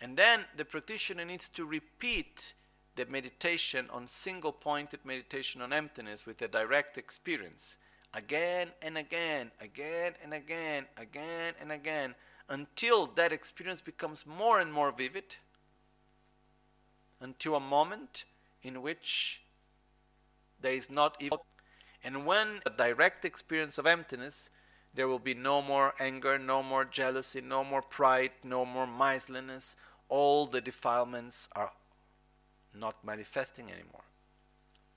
And then the practitioner needs to repeat the meditation on single pointed meditation on emptiness with a direct experience again and again, again and again, again and again, until that experience becomes more and more vivid, until a moment in which there is not even. And when a direct experience of emptiness, there will be no more anger, no more jealousy, no more pride, no more miserliness. All the defilements are not manifesting anymore.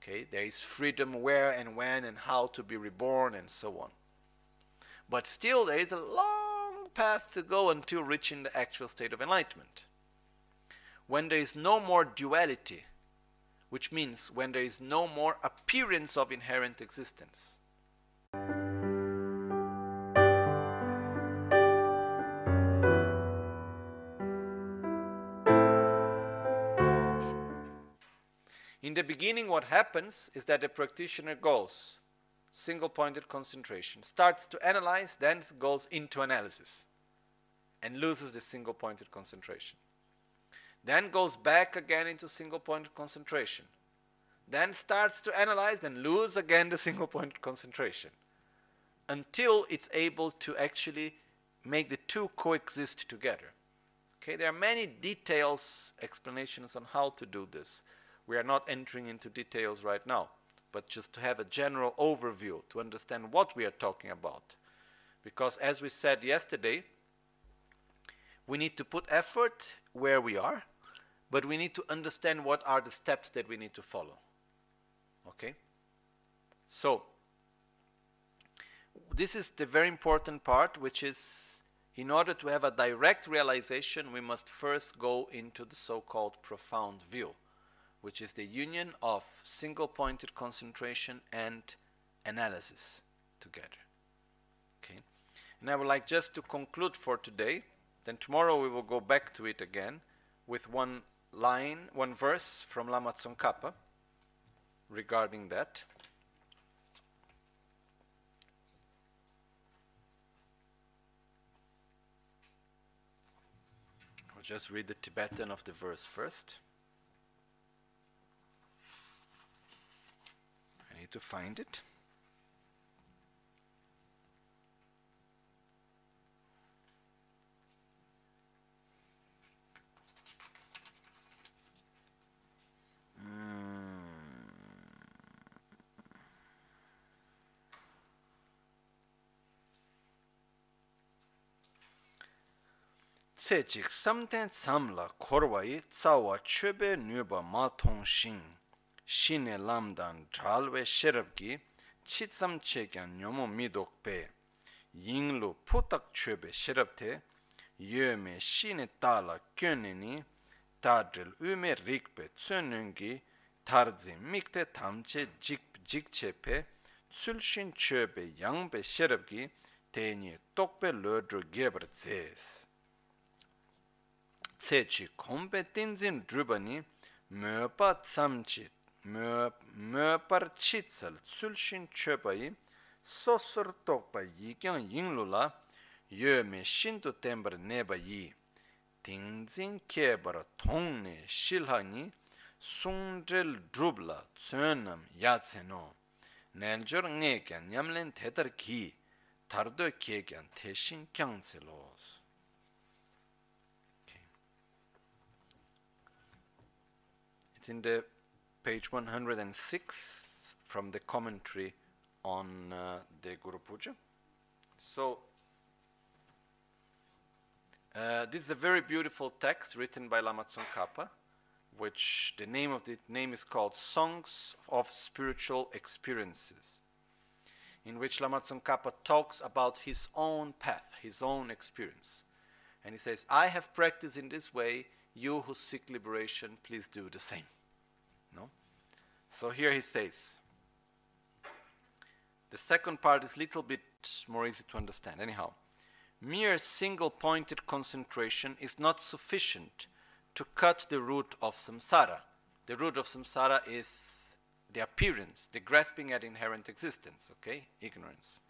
Okay, there is freedom where and when and how to be reborn and so on. But still, there is a long path to go until reaching the actual state of enlightenment. When there is no more duality, which means when there is no more appearance of inherent existence. In the beginning, what happens is that the practitioner goes, single pointed concentration, starts to analyze, then goes into analysis and loses the single pointed concentration. Then goes back again into single point concentration. Then starts to analyze and lose again the single point concentration until it's able to actually make the two coexist together. Okay, there are many details, explanations on how to do this. We are not entering into details right now, but just to have a general overview to understand what we are talking about. Because as we said yesterday, we need to put effort where we are, but we need to understand what are the steps that we need to follow. Okay? So, this is the very important part, which is in order to have a direct realization, we must first go into the so called profound view which is the union of single pointed concentration and analysis together. Okay? And I would like just to conclude for today, then tomorrow we will go back to it again with one line, one verse from Lama Tsongkhapa regarding that. I'll just read the Tibetan of the verse first. I need to find it. tse chik samten tsamla korwayi tsawa chöbe nöba ma tong shing. Shine lamdan dhalwe sherabgi chitsam chekyan nyomo midokpe yinglu putak chöbe sherabte yöme shine tala kyöneni tadil ume rikpe tsönüngi tarzi mikte tamche jik jikchepe tsulshin chöbe yangbe sherabgi teni tokpe lodru gebar zes. Tsechi kompe tinzin drubani möpa tsamchi möpar chitsal tsulshin chöpayi sosur tokpa yikyang yinglu la yöme shintu tembar neba yi. 딩진 케버 통네 실하니 송젤 드룹라 츠남 야체노 낸저 녜게 냠렌 테더기 다르도 케겐 대신 경제로스 It's in the page 106 from the commentary on uh, the Guru Puja. So uh, this is a very beautiful text written by Lama Tsongkhapa, which the name of the name is called Songs of Spiritual Experiences, in which Lama Tsongkhapa talks about his own path, his own experience. And he says, I have practiced in this way, you who seek liberation, please do the same. No? So here he says, the second part is a little bit more easy to understand. Anyhow, mere single pointed concentration is not sufficient to cut the root of samsara. The root of samsara is the appearance, the grasping at inherent existence, okay? Ignorance.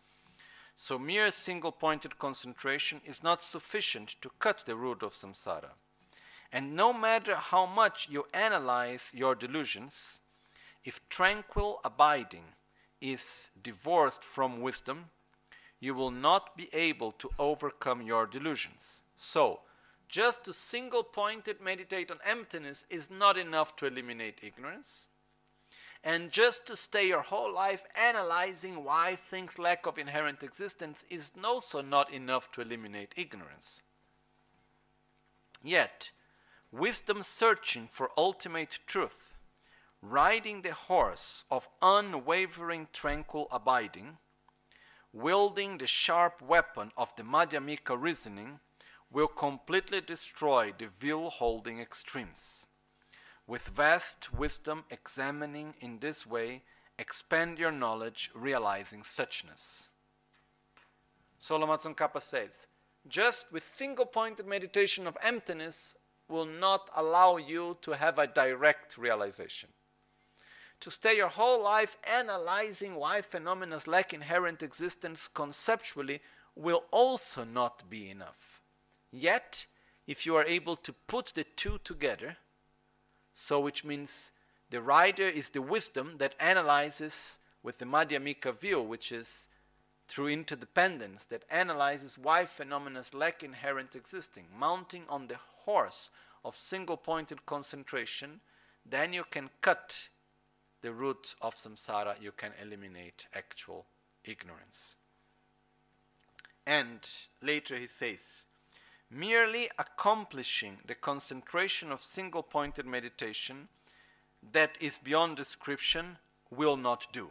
So, mere single pointed concentration is not sufficient to cut the root of samsara. And no matter how much you analyze your delusions, if tranquil abiding is divorced from wisdom, you will not be able to overcome your delusions. So, just to single pointed meditate on emptiness is not enough to eliminate ignorance. And just to stay your whole life analyzing why things lack of inherent existence is also not enough to eliminate ignorance. Yet, wisdom searching for ultimate truth, riding the horse of unwavering tranquil abiding, wielding the sharp weapon of the Madhyamika reasoning, will completely destroy the will holding extremes. With vast wisdom examining in this way, expand your knowledge, realizing suchness. So Lama Tsongkhapa says, just with single pointed meditation of emptiness will not allow you to have a direct realization. To stay your whole life analyzing why phenomena lack inherent existence conceptually will also not be enough. Yet, if you are able to put the two together, so which means the rider is the wisdom that analyzes with the Madhyamika view, which is through interdependence, that analyzes why phenomena lack inherent existing, mounting on the horse of single pointed concentration, then you can cut the root of samsara, you can eliminate actual ignorance. And later he says, merely accomplishing the concentration of single pointed meditation that is beyond description will not do.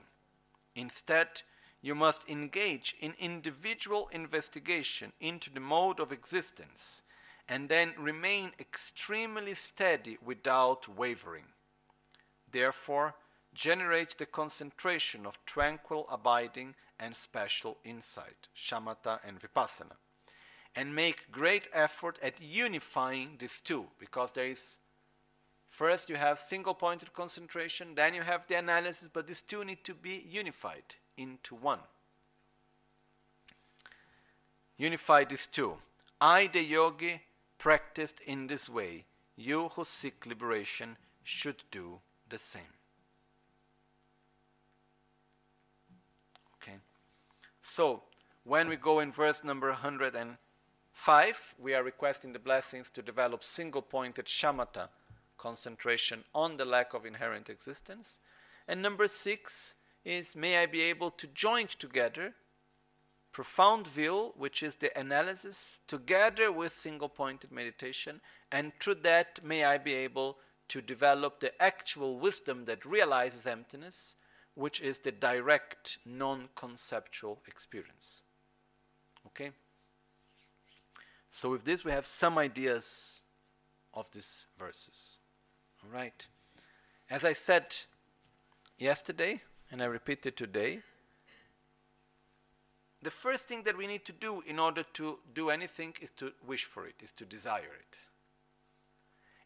Instead, you must engage in individual investigation into the mode of existence and then remain extremely steady without wavering. Therefore, generate the concentration of tranquil abiding and special insight, shamatha and vipassana and make great effort at unifying these two because there is first you have single pointed concentration then you have the analysis but these two need to be unified into one. Unify these two. I the yogi practiced in this way. You who seek liberation should do the same okay so when we go in verse number 105, we are requesting the blessings to develop single pointed shamatha concentration on the lack of inherent existence. And number six is may I be able to join together profound view, which is the analysis, together with single pointed meditation, and through that may I be able to develop the actual wisdom that realizes emptiness, which is the direct non conceptual experience. Okay? So with this we have some ideas of these verses. All right. As I said yesterday, and I repeat it today, the first thing that we need to do in order to do anything is to wish for it, is to desire it.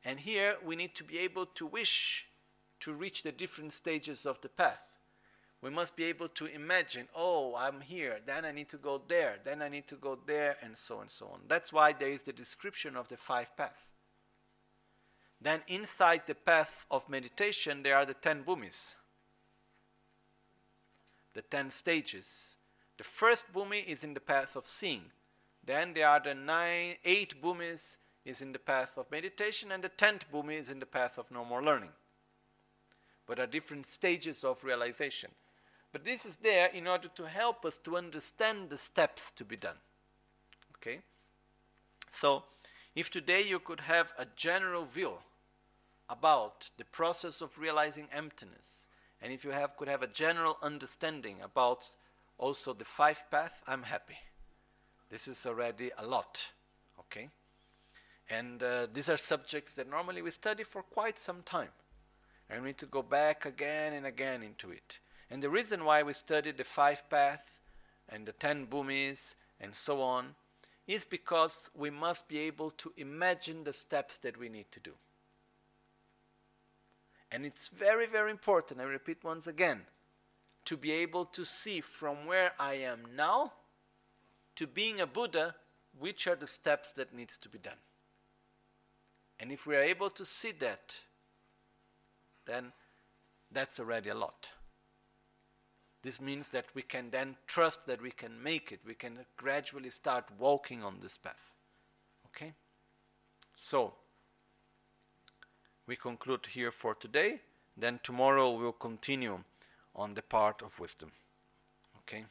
And here we need to be able to wish to reach the different stages of the path. We must be able to imagine, oh, I'm here, then I need to go there, then I need to go there, and so on and so on. That's why there is the description of the five paths. Then inside the path of meditation, there are the ten bhumis, the ten stages. The first bhumi is in the path of seeing. Then there are the nine, eight bhumis is in the path of meditation, and the tenth bhumi is in the path of no more learning. But are different stages of realization. But this is there in order to help us to understand the steps to be done. Okay? So, if today you could have a general view about the process of realizing emptiness, and if you have, could have a general understanding about also the five path, I'm happy. This is already a lot. Okay? And uh, these are subjects that normally we study for quite some time. And we need to go back again and again into it. And the reason why we studied the five paths and the ten bhumis and so on is because we must be able to imagine the steps that we need to do. And it's very, very important, I repeat once again, to be able to see from where I am now to being a Buddha, which are the steps that needs to be done. And if we are able to see that, then that's already a lot. This means that we can then trust that we can make it. We can gradually start walking on this path. Okay? So, we conclude here for today. Then tomorrow we'll continue on the part of wisdom. Okay?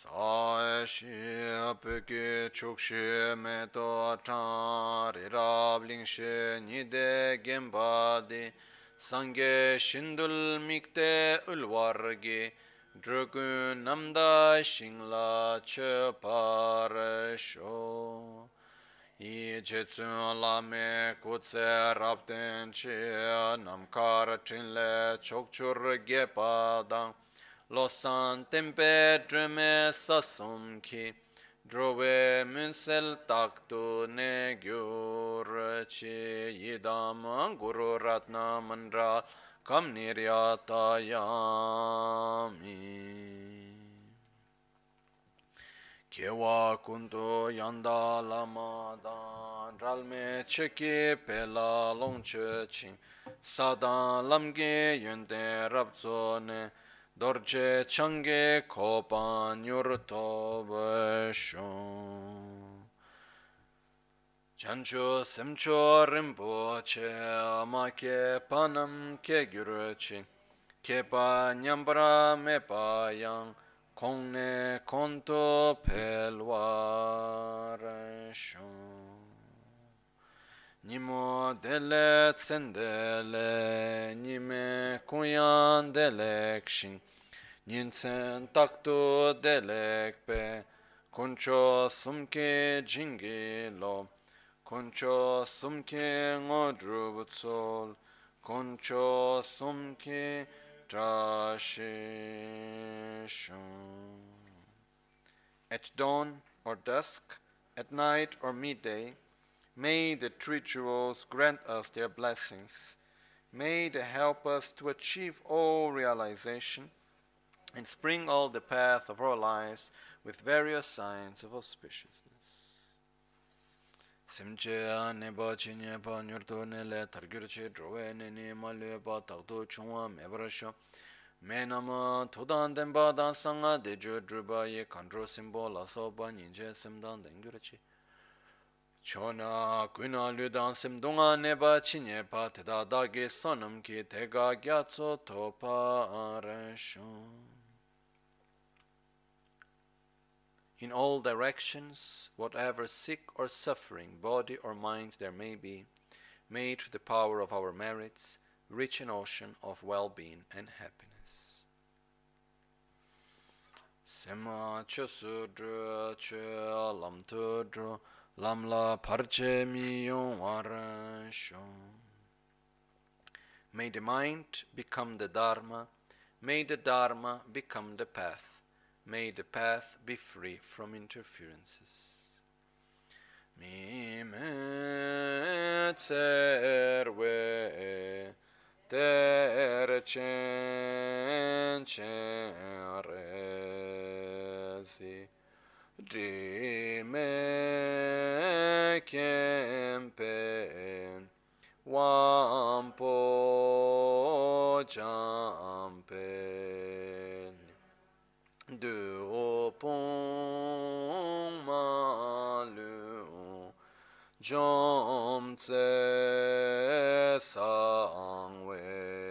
Sāi shī pēkī chukshī mē tō chāng rī rāb līng shī nidē gēmbā sāngē shindul mīktē ulwār gī drukū namdā shīnglā chē pār shō. Yī chē tsūn lā mē kūtsē rāb tēn namkār chīn lē chok losan tempe drume sasum ki drove munsel taktu ne gyur chi yidam guru ratna mandra kam niryata yami kewa kuntu yanda lama dan ralme cheki pela longche ching sadan lamge yunde rabzo ne dorje change kopan yurto vashon chancho semcho rimpo che amake panam ke kepa nyambra me pa yang kongne konto pelwarashon Nimo dele tsendele, nime kuyan delek shin, ninsen taktu delek pe, kuncho sumke jingi lo, kuncho sumke ngodru butsol, kuncho sumke trashishon. At dawn or dusk, at night or midday, May the rituals grant us their blessings. May they help us to achieve all realization and spring all the path of our lives with various signs of auspiciousness. Simche neba chinye pa nyurto nele targyurche drowe nene malwe pa takto chungwa mebrasho me nama todan denpa dan sanga dejo druba ye kandro simbo laso pa ninje simdan dengyurche chona kuna ludan simdunga neba chinye pa teda dagi sonam ki tega gyatso topa arashon. In all directions, whatever sick or suffering, body or mind there may be, may through the power of our merits reach an ocean of well-being and happiness. Sema chosu dru che lam tu dru lamla parche mi May the mind become the Dharma, may the Dharma become the path, may the path be free from interferences. Mi me Drime kempen wampo champen de opon malu jom tse sangweda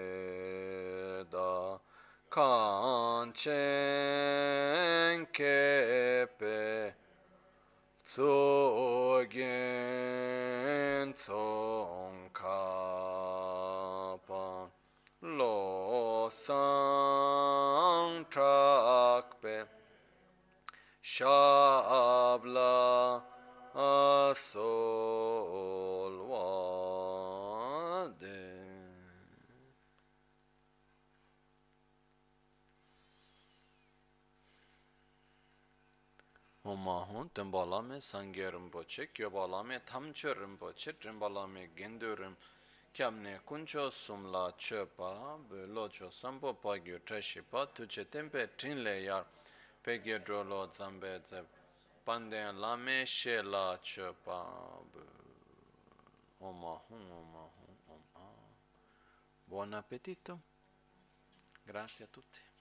kanchen kepe tsogen tsongkapa lo sang trakpe shabla asolwade Omahun tembalame sangye rinpoche, kyobalame tamche rinpoche, trimbalame gendo rim, kyamne kuncho sumla chepa, locho sampo pagyo treshipa, tuche tempe trinle yar, Peggy Drolo Zambeze Panden Lame Shela Chapa Oma Hum Oma Hum Om Buon appetito. Grazie a tutti.